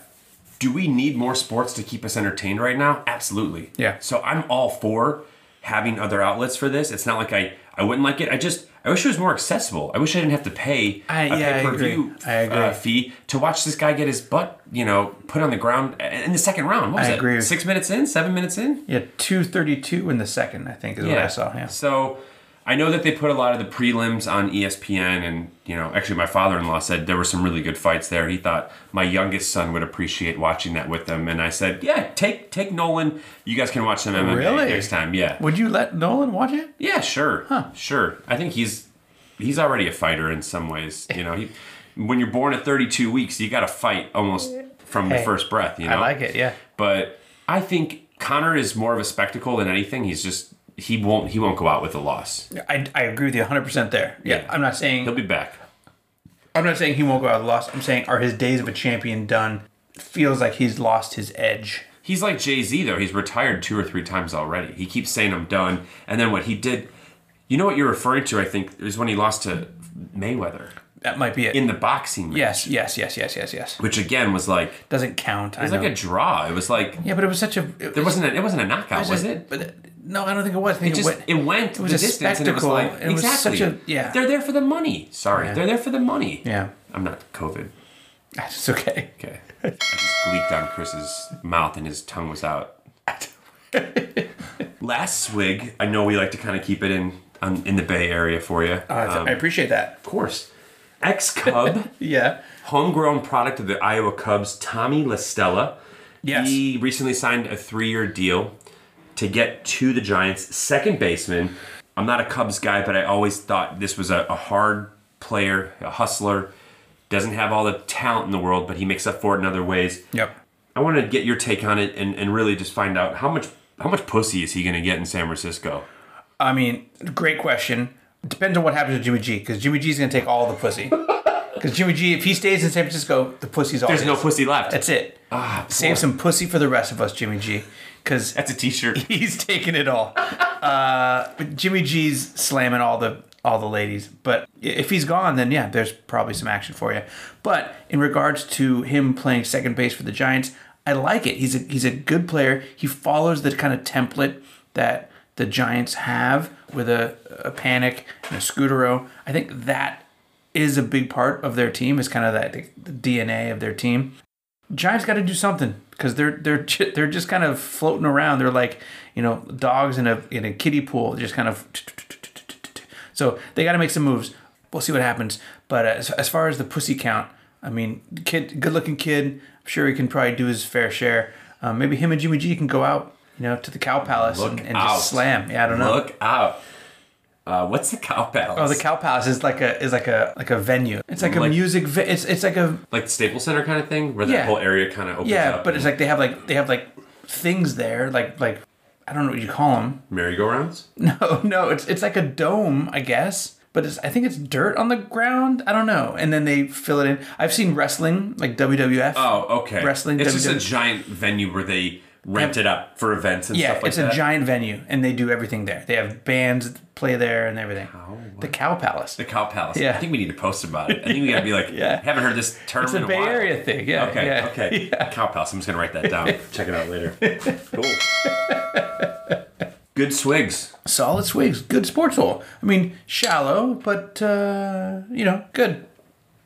Do we need more sports to keep us entertained right now? Absolutely. Yeah. So I'm all for having other outlets for this. It's not like I I wouldn't like it. I just I wish it was more accessible. I wish I didn't have to pay I- a yeah, pay per view. Uh, fee to watch this guy get his butt you know put on the ground in the second round. What was I agree Six minutes in, seven minutes in. yeah, two thirty two in the second. I think is what I saw. Yeah, So I know that they put a lot of the prelims on ESPN, and you know, actually, my father-in-law said there were some really good fights there. He thought my youngest son would appreciate watching that with them, and I said, "Yeah, take take Nolan. You guys can watch some MMA Really? next time." Yeah, would you let Nolan watch it? yeah, sure, Huh. sure. I think he's he's already a fighter in some ways. You know, he, when you're born at 32 weeks, you got to fight almost from the first breath. You know, I like it. Yeah, but I think Connor is more of a spectacle than anything. He's just he won't he won't go out with a loss. I, I agree with you 100 percent there. Yeah, Yeah. I'm not saying He'll be back. I'm not saying he won't go out with a loss. I'm saying are his days of a champion done? Feels like he's lost his edge. He's like Jay Z though. He's retired two or three times already. He keeps saying I'm done, and then what he did. You know what you're referring to? I think is when he lost to Mayweather That might be it. in the boxing match, yes, yes, yes, yes, yes, yes. which again was like Doesn't count. it was like a draw. It was like yeah, but it was such a. It there wasn't a, it wasn't a knockout, was it? But no, I don't think it was. I think It it, just went. it went it was the a distance, and it was spectacle. like It was exactly. such a- yeah. They're there for the money. Sorry, Yeah. they're there for the money. yeah, I'm not COVID. [LAUGHS] it's okay. Okay. I just leaked on Chris's mouth and his tongue was out. [LAUGHS] Last swig, I know we like to kind of keep it in um, in the Bay Area for you. Uh, Um, I appreciate that. of course. Ex Cub, [LAUGHS] Yeah. homegrown product of the Iowa Cubs, Tommy La Stella. Yes. He recently signed a three year deal to get to the Giants. Second baseman. I'm not a Cubs guy, but I always thought this was a, a hard player, a hustler. Doesn't have all the talent in the world, but he makes up for it in other ways. Yep. I want to get your take on it and, and really just find out how much how much pussy is he going to get in San Francisco? I mean, great question. Depends on what happens to Jimmy G, because Jimmy G is gonna take all the pussy. [LAUGHS] Because Jimmy G, if he stays in San Francisco, the pussy's all There's his. no pussy left. That's it. Ah, Save some pussy for the rest of us, Jimmy G, because [LAUGHS] That's a T-shirt. [LAUGHS] he's taking it all. Uh, but Jimmy G's slamming all the all the ladies. But if he's gone, then yeah, there's probably some action for you. But in regards to him playing second base for the Giants, I like it. He's a he's a good player. He follows the kind of template that the Giants have with a, a Panik and a Scutaro. I think that is a big part of their team. Is kind of that the DNA of their team. Giants got to do something because they're they're they're just kind of floating around. They're like you know dogs in a in a kiddie pool, just kind of. So they got to make some moves. We'll see what happens. But as, as far as the pussy count, I mean, kid, good looking kid. I'm sure he can probably do his fair share. Um, maybe him and Jimmy G can go out, you know, to the Cow Palace Look and, and just slam. Yeah, I don't know. Look out. Uh, what's the cow palace? Oh, the Cow Palace is like a is like a like a venue. It's like a music. Ve- it's it's like a like the Staples Center kind of thing, where that whole area kind of opens yeah, up. but it's like they have like they have like things there, like like I don't know what you call them. merry-go-rounds. [LAUGHS] No, no, it's it's like a dome, I guess. But it's, I think it's dirt on the ground. I don't know. And then they fill it in. I've seen wrestling, like WWF. Oh, okay. Wrestling, It's just a giant venue where they rent it up for events and yeah, stuff like that. it's that. a giant venue, and they do everything there. They have bands that play there and everything. the Cow Palace. The Cow Palace. Yeah. I think we need to post about it. I think we gotta be like, [LAUGHS] Yeah. haven't heard this term It's in a a Bay while. Area thing. Yeah. Okay, yeah, okay. [LAUGHS] yeah. Cow Palace. I'm just gonna write that down. [LAUGHS] Check it out later. Cool. Good swigs. Solid swigs. Good sports hole. I mean, shallow, but uh, you know, good.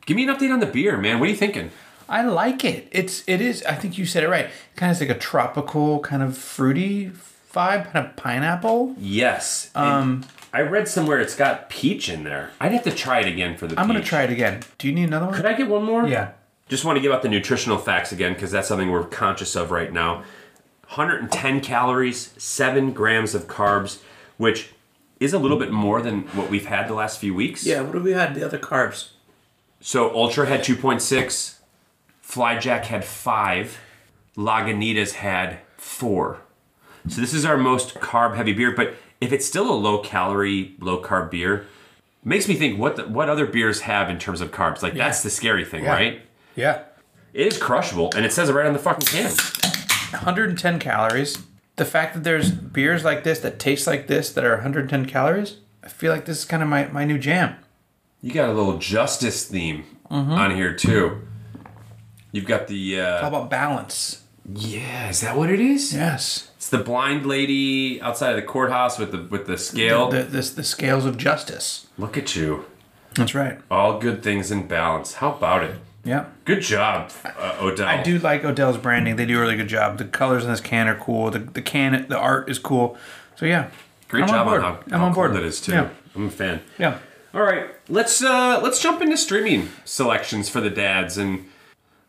Give me an update on the beer, man. What are you thinking? I like it. It's it is. I think you said it right. Kind of like a tropical, kind of fruity vibe, kind of pineapple. Yes. Um, I read somewhere it's got peach in there. I'd have to try it again for the. I'm gonna try it again. Do you need another one? Could I get one more? Yeah. Just want to give out the nutritional facts again because that's something we're conscious of right now. 110 calories, 7 grams of carbs, which is a little bit more than what we've had the last few weeks. Yeah. What have we had? The other carbs. So Ultra had 2.6, Flyjack had 5, Lagunitas had 4. So this is our most carb heavy beer, but if it's still a low calorie, low carb beer, makes me think what the, what other beers have in terms of carbs. Like that's the scary thing, Yeah. right? Yeah. It is crushable, and it says it right on the fucking can. 110 calories. The fact that there's beers like this that taste like this that are 110 calories, I feel like this is kind of my, my new jam. You got a little justice theme Mm-hmm. on here too. You've got the Uh, How about balance? yeah, is that what it is? Yes. It's the blind lady outside of the courthouse with the with the scale. The, the, the scales of justice. Look at you, That's right. all good things in balance. How about it? Yeah. Good job, uh, Odell. I do like Odell's branding. They do a really good job. The colors in this can are cool. The, the can, the art is cool. So yeah. Great I'm job on on, how, I'm how on board. cool that is too. Yeah. I'm a fan. Yeah. All right, let's uh let's jump into streaming selections for the dads. And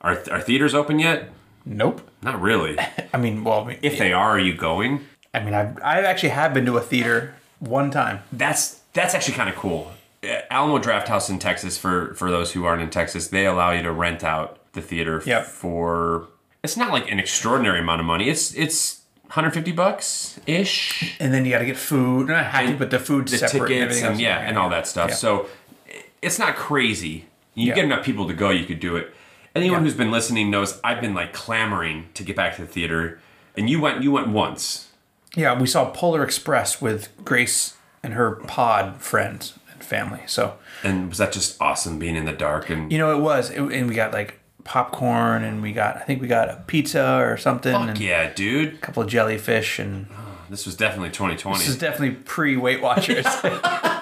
are are theaters open yet? Nope. Not really. [LAUGHS] I mean, well, I mean, if they are, are you going? I mean, I've, I actually have been to a theater one time. That's that's actually kind of cool. Uh, Alamo Drafthouse in Texas for for those who aren't in Texas, they allow you to rent out the theater Yep. for it's not like an extraordinary amount of money. It's it's 150 bucks ish. And then you got to get food. Not happy, but the food's The separate. and tickets everything and, yeah, and all that stuff. Yeah. So it's not crazy. You Yeah. get enough people to go, you could do it. Anyone Yeah. who's been listening knows I've been like clamoring to get back to the theater. And you went you went once. Yeah, we saw Polar Express with Grace and her pod friends and family. So And was that just awesome being in the dark and you know it was, it, and we got like popcorn, and we got I think we got a pizza or something, and Fuck yeah, dude. a couple of jellyfish, and oh, This was definitely 2020. this is definitely pre Weight Watchers. [LAUGHS]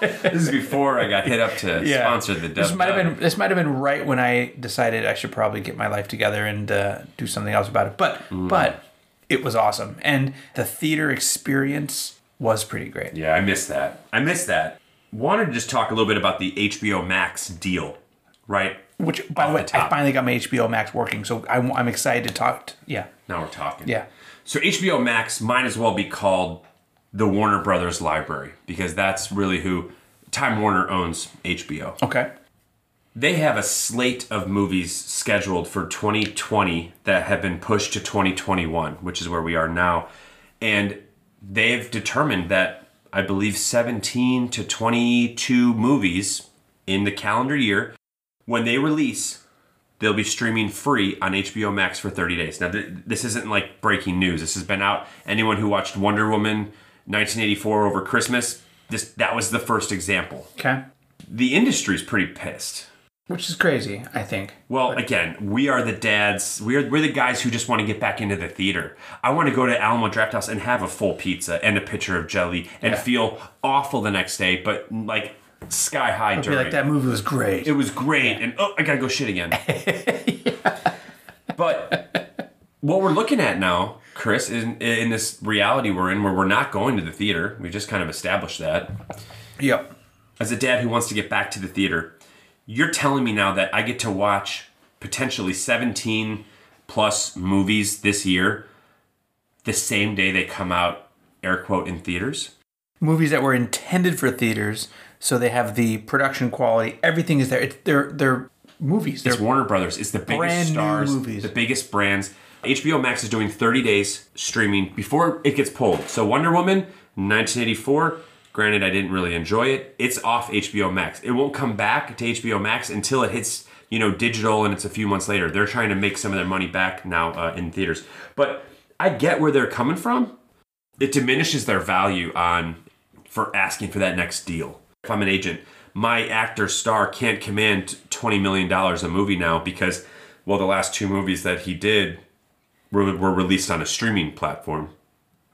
This is before I got hit up to yeah, sponsor the this might have been this might have been right when I decided I should probably get my life together and uh, do something else about it. But Mm. but it was awesome, and the theater experience was pretty great. Yeah, I missed that. I missed that. Wanted to just talk a little bit about the HBO Max deal, right? Which, by Off the way, the. I finally got my HBO Max working, so I'm, I'm excited to talk. To, yeah, Now we're talking. yeah, So HBO Max might as well be called the Warner Brothers Library because that's really who Time Warner owns HBO. okay, They have a slate of movies scheduled for 2020 that have been pushed to 2021, which is where we are now. And they've determined that I believe 17 to 22 movies in the calendar year, when they release, they'll be streaming free on HBO Max for 30 days. Now, th- this isn't like breaking news. This has been out. Anyone who watched Wonder Woman 1984 over Christmas, this that was the first example. Okay. The industry's pretty pissed. Which is crazy, I think. Well, again, we are the dads. We're, we're the guys who just want to get back into the theater. I want to go to Alamo Drafthouse and have a full pizza and a pitcher of jelly and Yeah. feel awful the next day, but like sky high during. like that movie was great. It was great, and oh, I gotta go shit again. [LAUGHS] But what we're looking at now, Chris, in, in this reality we're in, where we're not going to the theater, we just kind of established that. Yep. As a dad who wants to get back to the theater, you're telling me now that I get to watch potentially 17 plus movies this year the same day they come out, air quote, in theaters? Movies that were intended for theaters, so they have the production quality. Everything is there. It's they're they're movies. They're It's Warner Brothers. It's the biggest stars, the biggest brands. HBO Max is doing 30 days streaming before it gets pulled. So Wonder Woman, 1984. Granted, I didn't really enjoy it. It's off HBO Max. It won't come back to HBO Max until it hits, you know, digital, and it's a few months later. They're trying to make some of their money back now uh, in theaters. But I get where they're coming from. It diminishes their value on for asking for that next deal. If I'm an agent, my actor star can't command twenty million dollars a movie now because, well, the last two movies that he did were, were released on a streaming platform.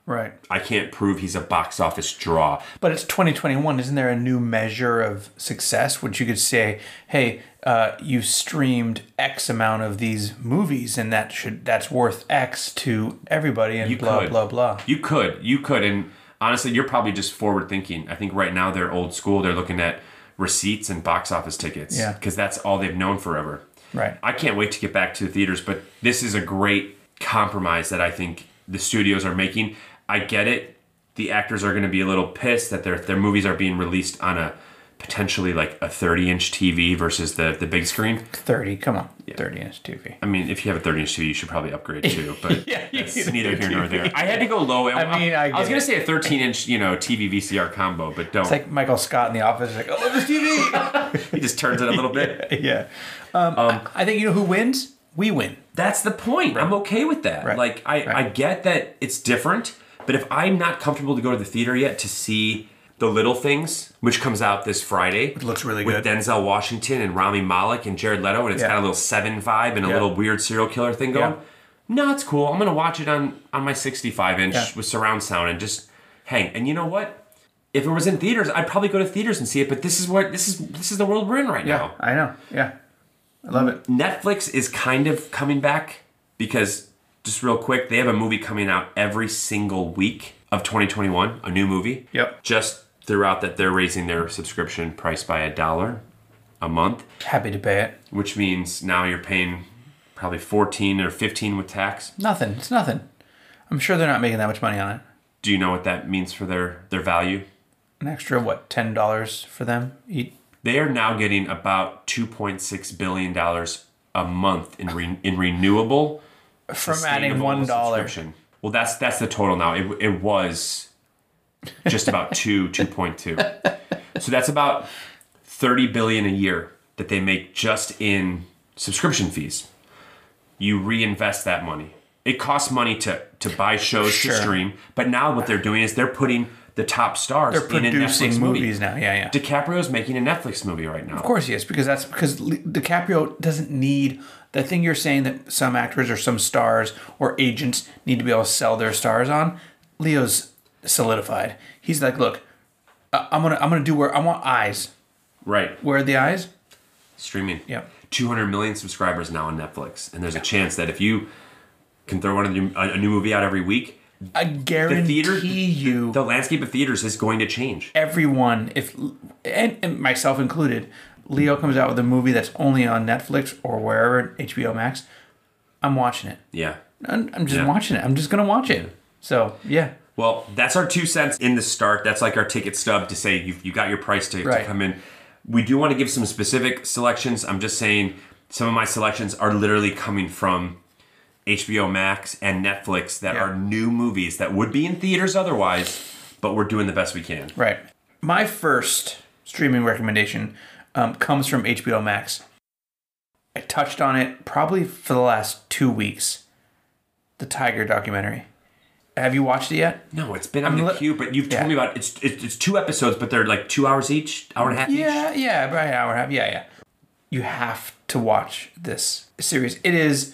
right. I can't prove he's a box office draw. But it's 2021. Isn't there a new measure of success, which you could say, "Hey, uh, you streamed X amount of these movies, and that should that's worth X to everybody," and You blah could. blah blah. You could, you could, and honestly, you're probably just forward thinking. I think right now they're old school. They're looking at receipts and box office tickets. Yeah. because that's all they've known forever. Right. I can't wait to get back to the theaters, but this is a great compromise that I think the studios are making. I get it. The actors are going to be a little pissed that their their movies are being released on a potentially like a 30 inch TV versus the the big screen. 30. Come on. 30 inch TV. I mean, if you have a 30 inch TV, you should probably upgrade too. [LAUGHS] But Yeah, you that's need a neither here nor there. I had to go low. I mean, I was going to say a 13 inch, you know, TV VCR combo, but don't. It's like Michael Scott in the office. Like, oh, this TV. [LAUGHS] he just turns it a little bit. [LAUGHS] yeah. Um, I, I think you know who wins. We win. That's the point. I'm okay with that. Right. Like I, I get that it's different, but if I'm not comfortable to go to the theater yet to see The Little Things, which comes out this Friday. It looks really with good. With Denzel Washington and Rami Malek and Jared Leto, and it's Yeah. got a little seven vibe and a Yeah. little weird serial killer thing going. Yeah. No, it's cool. I'm gonna watch it on on my 65 inch with surround sound and just hang. And you know what? If it was in theaters, I'd probably go to theaters and see it. But this is what this is. This is the world we're in right Yeah. now. I know. Yeah. I love it. Netflix is kind of coming back because just real quick, they have a movie coming out every single week of 2021, a new movie. Yep. Just throughout that they're raising their subscription price by a dollar a month, Happy to pay it. which means now you're paying probably 14 or 15 with tax. Nothing. It's nothing. I'm sure they're not making that much money on it. Do you know what that means for their their value? An extra what? Ten dollars for them. They are now getting about 2.6 billion dollars a month in re, in renewable From adding sustainable one dollar. subscription. Well, that's that's the total now. It, it was just about two, two point two. So that's about thirty billion a year that they make just in subscription fees. You reinvest that money. It costs money to to buy shows Sure. to stream, but now what they're doing is they're putting the top stars They're in a producing Netflix movie. movies now. Yeah, yeah. DiCaprio's making a Netflix movie right now. Of course he is, because that's because DiCaprio doesn't need the thing you're saying that some actors or some stars or agents need to be able to sell their stars on. Leo's solidified. He's like, look, I- I'm gonna I'm gonna do where I want eyes. Right. Where are the eyes? Streaming. Yeah. 200 million subscribers now on Netflix, and there's a chance that if you can throw one of the, a, new movie out every week, I guarantee the theater, you, the landscape of theaters is going to change. everyone, if and, and myself included, Leo comes out with a movie that's only on Netflix or wherever HBO Max, I'm watching it. Yeah. I'm, I'm just Yeah. watching it. I'm just gonna watch it. So yeah, Well, that's our two cents in the start. That's like our ticket stub to say you you got your price to, to come in. We do want to give some specific selections. I'm just saying some of my selections are literally coming from HBO Max and Netflix that Yeah. are new movies that would be in theaters otherwise, but we're doing the best we can. Right. My first streaming recommendation um, comes from HBO Max. I touched on it probably for the last two weeks. The Tiger documentary. Have you watched it yet? No, it's been on the li- queue, but you've told Yeah. me about it. It's, it's it's two episodes, but they're like two hours each, hour and a half each? Yeah, yeah, about an hour and a half. Yeah, yeah. You have to watch this series. It is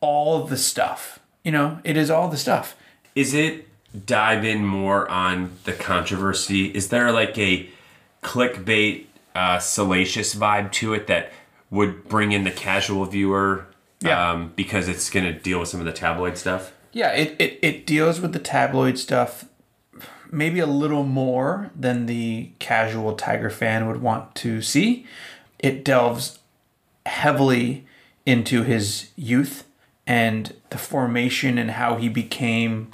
all the stuff. You know, it is all the stuff. Is it dive in more on the controversy? Is there like a clickbait, uh, salacious vibe to it that would bring in the casual viewer? Yeah. Um, because it's going to deal with some of the tabloid stuff. Yeah, it, it, it deals with the tabloid stuff maybe a little more than the casual Tiger fan would want to see. It delves heavily into his youth and the formation and how he became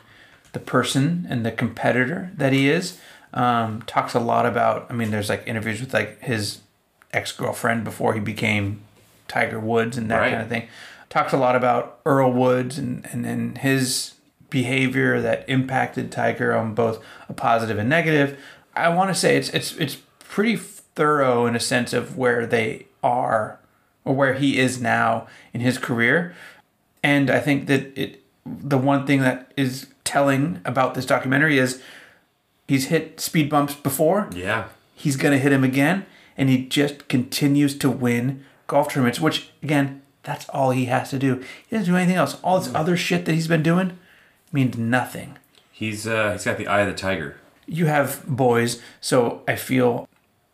the person and the competitor that he is. Um, talks a lot about, I mean, there's like interviews with like his ex girlfriend before he became Tiger Woods and that Right. kind of thing. Talks a lot about Earl Woods and, and, and his behavior that impacted Tiger on both a positive and negative. I want to say it's it's it's pretty thorough in a sense of where they are or where he is now in his career. And I think that it the one thing that is telling about this documentary is he's hit speed bumps before Yeah. he's going to hit him again and he just continues to win golf tournaments which again that's all he has to do. He doesn't do anything else. All this other shit that he's been doing means nothing. He's uh, he's got the eye of the tiger. you have boys so i feel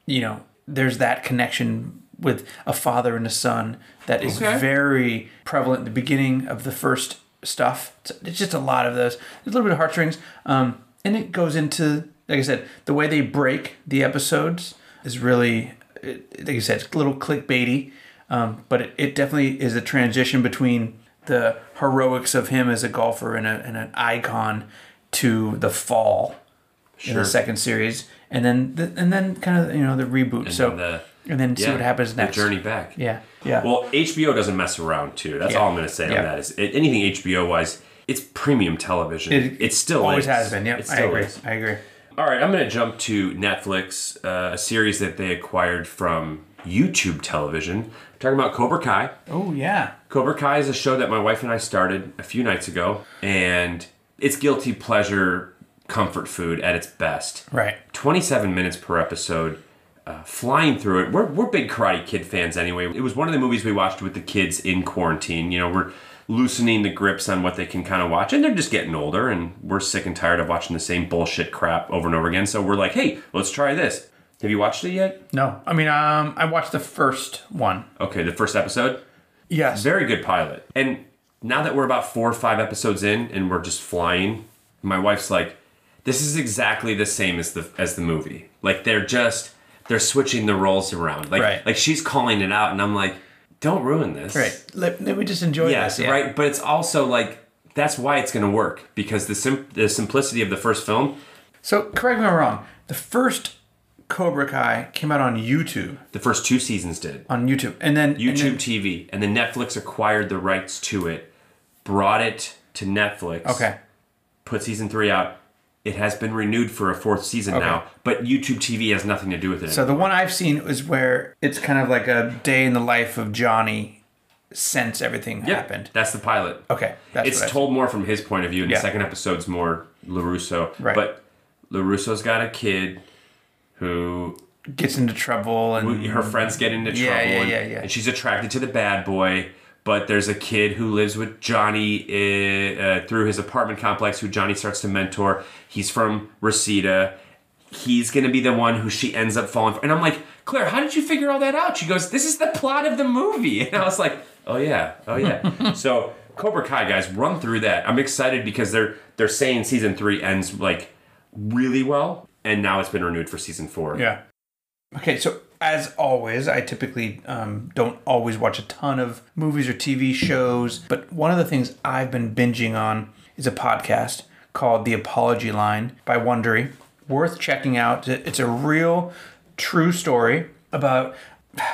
you know there's that connection with a father and a son that is Okay. very prevalent at the beginning of the first stuff. It's, it's just a lot of those. There's a little bit of heartstrings um, and it goes into like i said the way they break the episodes is really like I said it's a little clickbaity um, but it, it definitely is a transition between the heroics of him as a golfer and, a, and an icon to the fall in the second series, and then the, and then kind of you know the reboot. And so then the- and then see what happens the next. journey back. Yeah, yeah. Well, HBO doesn't mess around too. That's Yeah. all I'm going to say Yeah. on that. Is anything HBO wise, it's premium television. It, still always is. has been. Yeah, I agree. is. I agree. All right, I'm going to jump to Netflix, uh, a series that they acquired from YouTube television. Talking about Cobra Kai. Oh yeah, Cobra Kai is a show that my wife and I started a few nights ago, and it's guilty pleasure comfort food at its best. right. 27 minutes per episode, uh, flying through it. We're, we're big Karate Kid fans anyway. It was one of the movies we watched with the kids in quarantine. You know, we're loosening the grips on what they can kind of watch, and they're just getting older, and we're sick and tired of watching the same bullshit crap over and over again. So we're like, hey, let's try this. Have you watched it yet? No, I mean, um, I watched the first one. Okay, the first episode. Yes. Very good pilot. And now that we're about four or five episodes in and we're just flying, my wife's like, this is exactly the same as the as the movie. Like they're just they're switching the roles around. Like Right. like she's calling it out and I'm like, don't ruin this. Right. Let, let me just enjoy Yes, this. Yeah. right. But it's also like that's why it's gonna work. Because the sim- the simplicity of the first film, So correct me if I'm wrong. The first Cobra Kai came out on YouTube. the first two seasons did. On YouTube, and then and YouTube then- TV. And then Netflix acquired the rights to it, brought it to Netflix. okay. put season three out. It has been renewed for a fourth season Okay. now, but YouTube TV has nothing to do with it. So the one I've seen is where it's kind of like a day in the life of Johnny since everything yeah, happened. that's the pilot. Okay, that's it's told more from his point of view, and Yeah. the second episode's more Larusso. Right. But Larusso's got a kid who gets into trouble and her friends get into trouble, Yeah, yeah, and, yeah, yeah. and she's attracted to the bad boy. But there's a kid who lives with Johnny uh, uh, through his apartment complex, who Johnny starts to mentor. He's from Reseda. He's gonna be the one who she ends up falling for. And I'm like, Claire, how did you figure all that out? She goes, This is the plot of the movie. [LAUGHS] And I was like, Oh yeah, oh yeah. [LAUGHS] so Cobra Kai guys, run through that. I'm excited because they're they're saying season three ends like really well, and now it's been renewed for season four. Yeah. Okay, so as always, I typically um, don't always watch a ton of movies or TV shows, but one of the things I've been binging on is a podcast called The Apology Line by Wondery. Worth checking out. It's a real, true story about.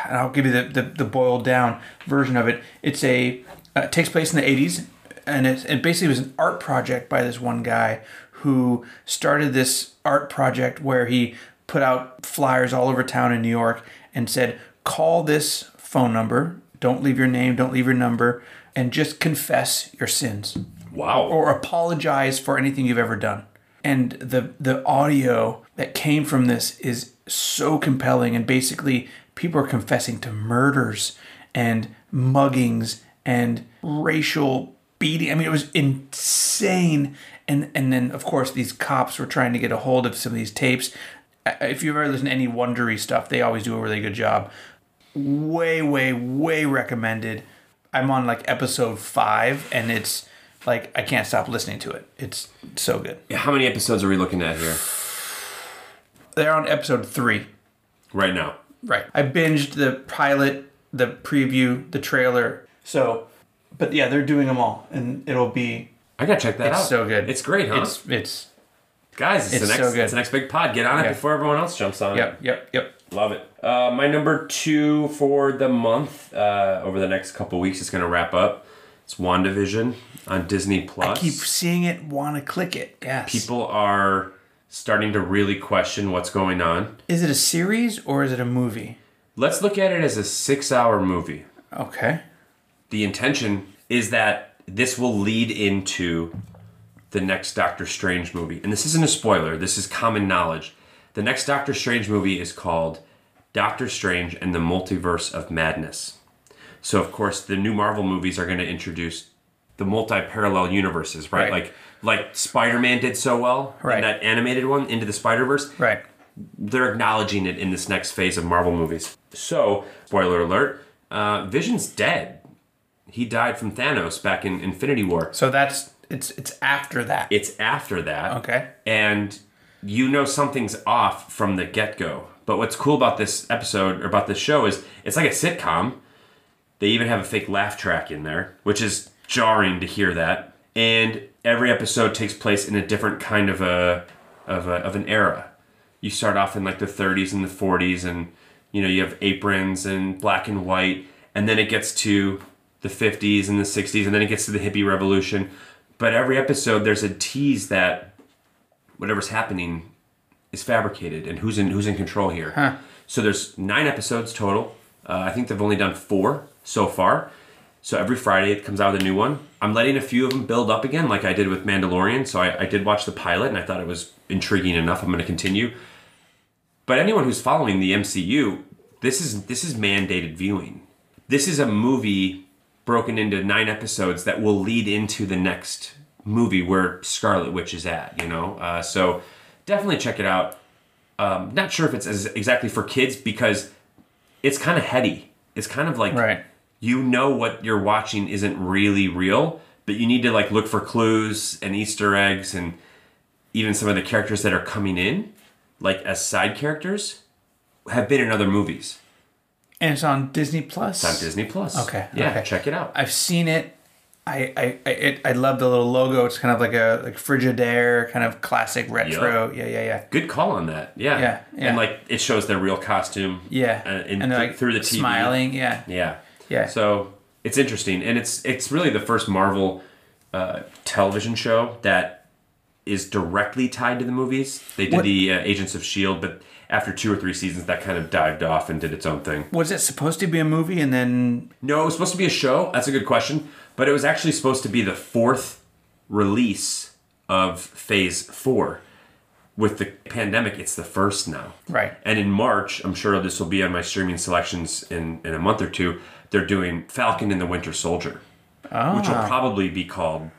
And I'll give you the, the, the boiled down version of it. It's a uh, it takes place in the 80s and it, it basically was an art project by this one guy who started this art project where he put out flyers all over town in New York and said, "Call this phone number. Don't leave your name. Don't leave your number, and just confess your sins." Wow. or apologize for anything you've ever done. And the the audio that came from this is so compelling and basically people are confessing to murders and muggings and racial beating. I mean it was insane and and then of course these cops were trying to get a hold of some of these tapes. If you've ever listened to any Wondery stuff, they always do a really good job. Way way way recommended. I'm on like episode 5 and it's like I can't stop listening to it. It's so good. How many episodes are we looking at here They're on episode three. right now? Right. I binged the pilot, the preview, the trailer. So, but yeah, they're doing them all, and it'll be I gotta check that it's out. It's so good. It's great, huh? It's it's Guys, it's, it's the so next good. it's the next big pod. Get on it Yeah. before everyone else jumps on it. yep yep yep. Love it. Uh, my number two for the month uh, over the next couple weeks is going to wrap up. It's WandaVision on Disney Plus. I keep seeing it, want to click it. Yes. People are starting to really question what's going on. Is it a series or is it a movie? Let's look at it as a six-hour movie. Okay. The intention is that this will lead into the next Doctor Strange movie. And this isn't a spoiler, this is common knowledge. The next Doctor Strange movie is called Doctor Strange and the Multiverse of Madness. So, of course, the new Marvel movies are going to introduce the multi-parallel universes, right? Right. Like like Spider-Man did so well Right. in that animated one, Into the Spider-Verse Right. they're acknowledging it in this next phase of Marvel movies. So, spoiler alert, uh, Vision's dead. He died from Thanos back in Infinity War. So that's it's it's after that. It's after that. Okay. And you know something's off from the get go. But what's cool about this episode or about this show is it's like a sitcom. They even have a fake laugh track in there, which is jarring to hear that. And every episode takes place in a different kind of a of, a, of an era. You start off in like the 30s and the 40s, and you know you have aprons and black and white, and then it gets to the 50s and the 60s, and then it gets to the hippie revolution. But every episode, there's a tease that whatever's happening is fabricated and who's in who's in control here. So there's nine episodes total. Uh, I think they've only done four so far. So every Friday it comes out with a new one. I'm letting a few of them build up again, like I did with Mandalorian. So I, I did watch the pilot and I thought it was intriguing enough. I'm going to continue. But anyone who's following the MCU, this is this is mandated viewing. This is a movie broken into nine episodes that will lead into the next movie where Scarlet Witch is at. You know, uh, so definitely check it out. Um, not sure if it's as exactly for kids because it's kind of heady. It's kind of like Right. you know what you're watching isn't really real, but you need to like look for clues and Easter eggs and even some of the characters that are coming in, like as side characters, have been in other movies. And it's on Disney Plus. It's on Disney Plus. Okay, Yeah, okay. check it out. I've seen it. I I I, it, I love the little logo. It's kind of like a like Frigidaire, kind of classic retro. Yeah, yeah, yeah. Good call on that. Yeah. Yeah, yeah. And like it shows their real costume. Yeah, Uh, and th- like through the TV. smiling. Yeah, Yeah. Yeah. So it's interesting, and it's it's really the first Marvel uh, television show that is directly tied to the movies. They did What- the uh, Agents of Shield, but after two or three seasons, that kind of dived off and did its own thing. was it supposed to be a movie and then No, it was supposed to be a show. That's a good question, but it was actually supposed to be the fourth release of Phase Four. With the pandemic, it's the first now. Right. And in March, I'm sure this will be on my streaming selections in, in a month or two. They're doing Falcon and the Winter Soldier, which will ah. probably be called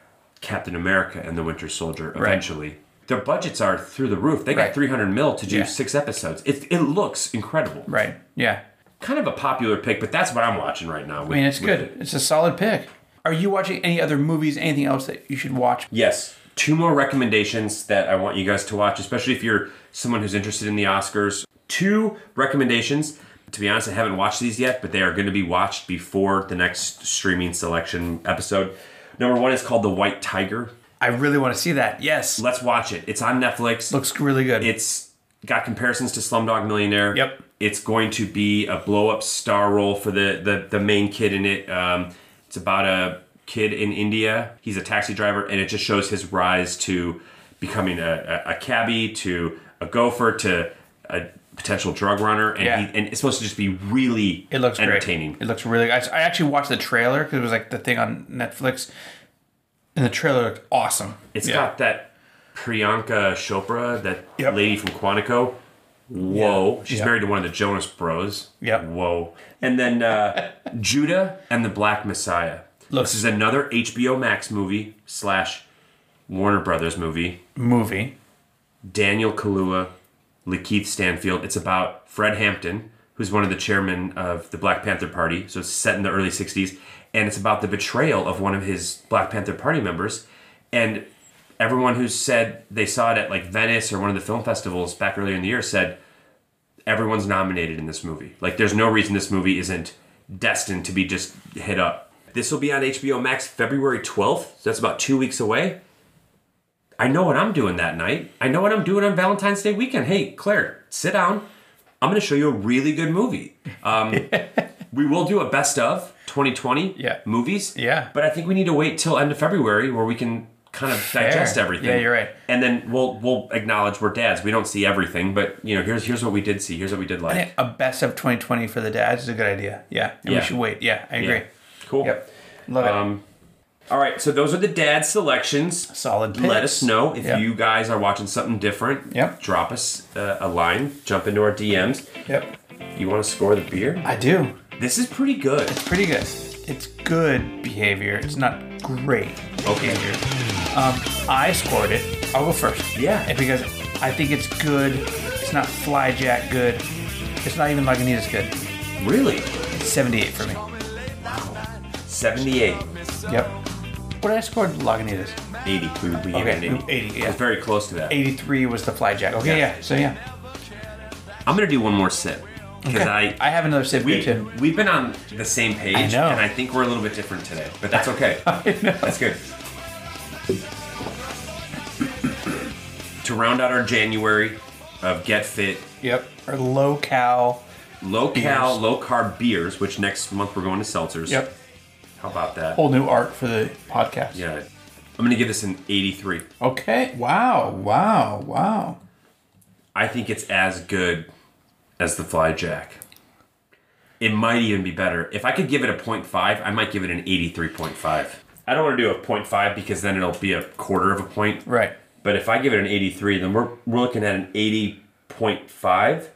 Captain America and the Winter Soldier eventually. Their budgets are through the roof. They got Right. 300 mil to do Yeah. six episodes. It, it looks incredible. right? Yeah, Kind of a popular pick, but that's what I'm watching right now. I mean it's good. It's a solid pick. Are you watching any other movies? Anything else that you should watch? Yes. Two more recommendations that I want you guys to watch, especially if you're someone who's interested in the Oscars. Two recommendations. To be honest, I haven't watched these yet, but they are going to be watched before the next streaming selection episode. Number one is called The White Tiger. I really want to see that. Yes, Let's watch it. It's on Netflix. looks really good. It's got comparisons to Slumdog Millionaire. Yep. It's going to be a blow up star role for the, the, the main kid in it. Um, it's about a kid in India. He's a taxi driver, and it just shows his rise to becoming a, a, a cabbie, to a gopher, to a potential drug runner, and Yeah. he, and it's supposed to just be really It looks entertaining. Great. It looks really. I, I actually watched the trailer because it was like the thing on Netflix, and the trailer looked awesome. It's Yeah. got that Priyanka Chopra, that Yep. lady from Quantico. Whoa, she's Yeah. married to one of the Jonas Bros. Yep. Whoa. And then uh, [LAUGHS] Judas and the Black Messiah. Looks- this is another HBO Max movie slash Warner Brothers movie. movie. Daniel Kaluuya, Lakeith Stanfield. It's about Fred Hampton, who's one of the chairmen of the Black Panther Party. So it's set in the early 60s. And it's about the betrayal of one of his Black Panther Party members. And everyone who said they saw it at like Venice or one of the film festivals back earlier in the year said everyone's nominated in this movie. Like there's no reason this movie isn't destined to be just hit up. This will be on HBO Max February 12th. So that's about two weeks away. I know what I'm doing that night. I know what I'm doing on Valentine's Day weekend. Hey, Claire, sit down. I'm going to show you a really good movie. Um, [LAUGHS] we will do a best of 2020 Yeah. movies. Yeah. But I think we need to wait till end of February where we can kind of digest everything. Yeah, you're right. And then we'll we'll acknowledge we're dads. We don't see everything, but you know, here's here's what we did see. Here's what we did like. A best of 2020 for the dads is a good idea. Yeah, and Yeah. we should wait. Yeah, I agree. Yeah. Cool. Yep, love it. Um, all right, so those are the dad selections. Solid picks. Let us know if Yep. you guys are watching something different. Yep. Drop us uh, a line. Jump into our DMs. Yep, You want to score the beer? I do. This is pretty good. It's pretty good. It's good behavior. It's not great Okay. behavior. Um, I scored it. I'll go first. Yeah. And because I think it's good. It's not flyjack good. It's not even Lagunitas good. Really? It's 78 for me. Wow. 78. Yep. What did I score Lagunitas? 80. We, we gave Okay, it an 80. 80, yeah. It's very close to that. 83 was the flyjack. Okay, Yeah. yeah. So yeah. I'm going to do one more sip. Because Okay. I. I have another sip we, too. We've been on the same page, I know. and I think we're a little bit different today, but that's [LAUGHS] okay. That's good. to round out our January of Get Fit, Yep. Or low cal. low cal, Beers. low carb beers, which next month we're going to seltzers. Yep. How about that? Whole new art for the podcast. Yeah. I'm going to give this an 83. Okay. Wow. Wow. Wow. I think it's as good as the Fly Jack. It might even be better. If I could give it a 0.5, I might give it an 83.5. I don't want to do a 0.5 because then it'll be a quarter of a point. Right. But if I give it an 83, then we're, we're looking at an 80.5,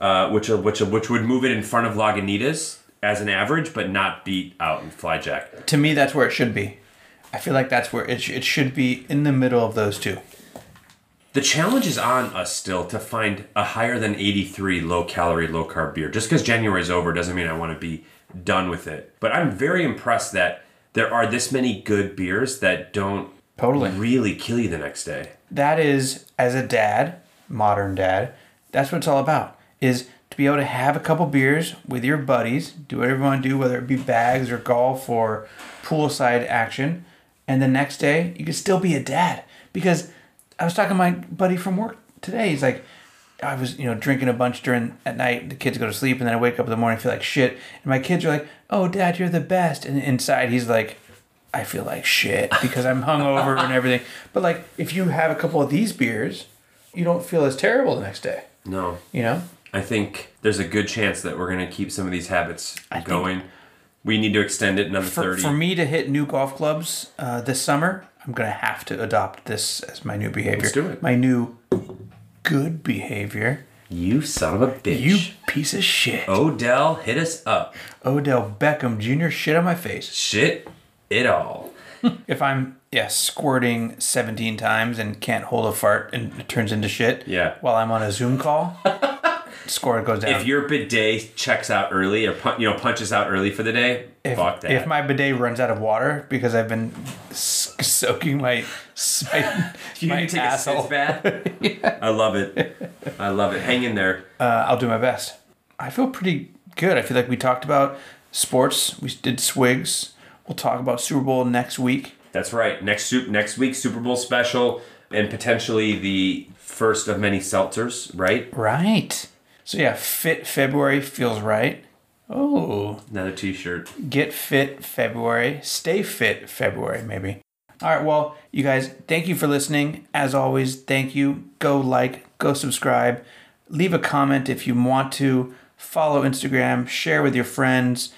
uh, which which which would move it in front of Lagunitas as an average, but not beat out in Flyjack. To me, that's where it should be. I feel like that's where it, sh- it should be in the middle of those two. The challenge is on us still to find a higher than 83 low calorie, low carb beer. Just because January is over doesn't mean I want to be done with it. But I'm very impressed that there are this many good beers that don't Totally. really kill you the next day. That is, as a dad, modern dad, that's what it's all about. Is to be able to have a couple beers with your buddies, do whatever you want to do, whether it be bags or golf or poolside action, and the next day you can still be a dad. Because I was talking to my buddy from work today. He's like, I was, you know, drinking a bunch during at night. The kids go to sleep, and then I wake up in the morning, feel like shit. And my kids are like, "Oh, Dad, you're the best." And inside, he's like, "I feel like shit because I'm hungover and everything." [LAUGHS] But like, if you have a couple of these beers, you don't feel as terrible the next day. No. You know? I think there's a good chance that we're going to keep some of these habits think- going. We need to extend it another For, 30. for me to hit new golf clubs uh, this summer, I'm gonna have to adopt this as my new behavior. Let's do it. My new good behavior. you son of a bitch. You piece of shit. Odell, hit us up. Odell Beckham Jr. shit on my face. Shit it all. [LAUGHS] If I'm yeah squirting 17 times and can't hold a fart and it turns into shit. Yeah. While I'm on a Zoom call, [LAUGHS] score goes down. If your bidet checks out early or you know punches out early for the day, if, fuck that. if my bidet runs out of water because I've been [LAUGHS] soaking my my, [LAUGHS] you my need to take asshole, a sitz bath. [LAUGHS] I love it. I love it. Hang in there. uh, I'll do my best. I feel pretty good. I feel like we talked about sports. We did swigs. We'll talk about Super Bowl next week. That's right. Next soup next week Super Bowl special and potentially the first of many seltzers, right? Right. So yeah, fit February feels right. Oh, another t-shirt. get fit February, stay fit February, maybe. All right, well, you guys, thank you for listening. As always, thank you. Go like, go subscribe, leave a comment if you want to, follow Instagram, share with your friends.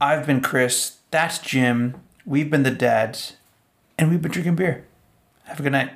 I've been Chris, that's Jim. We've been the dads, and we've been drinking beer. Have a good night.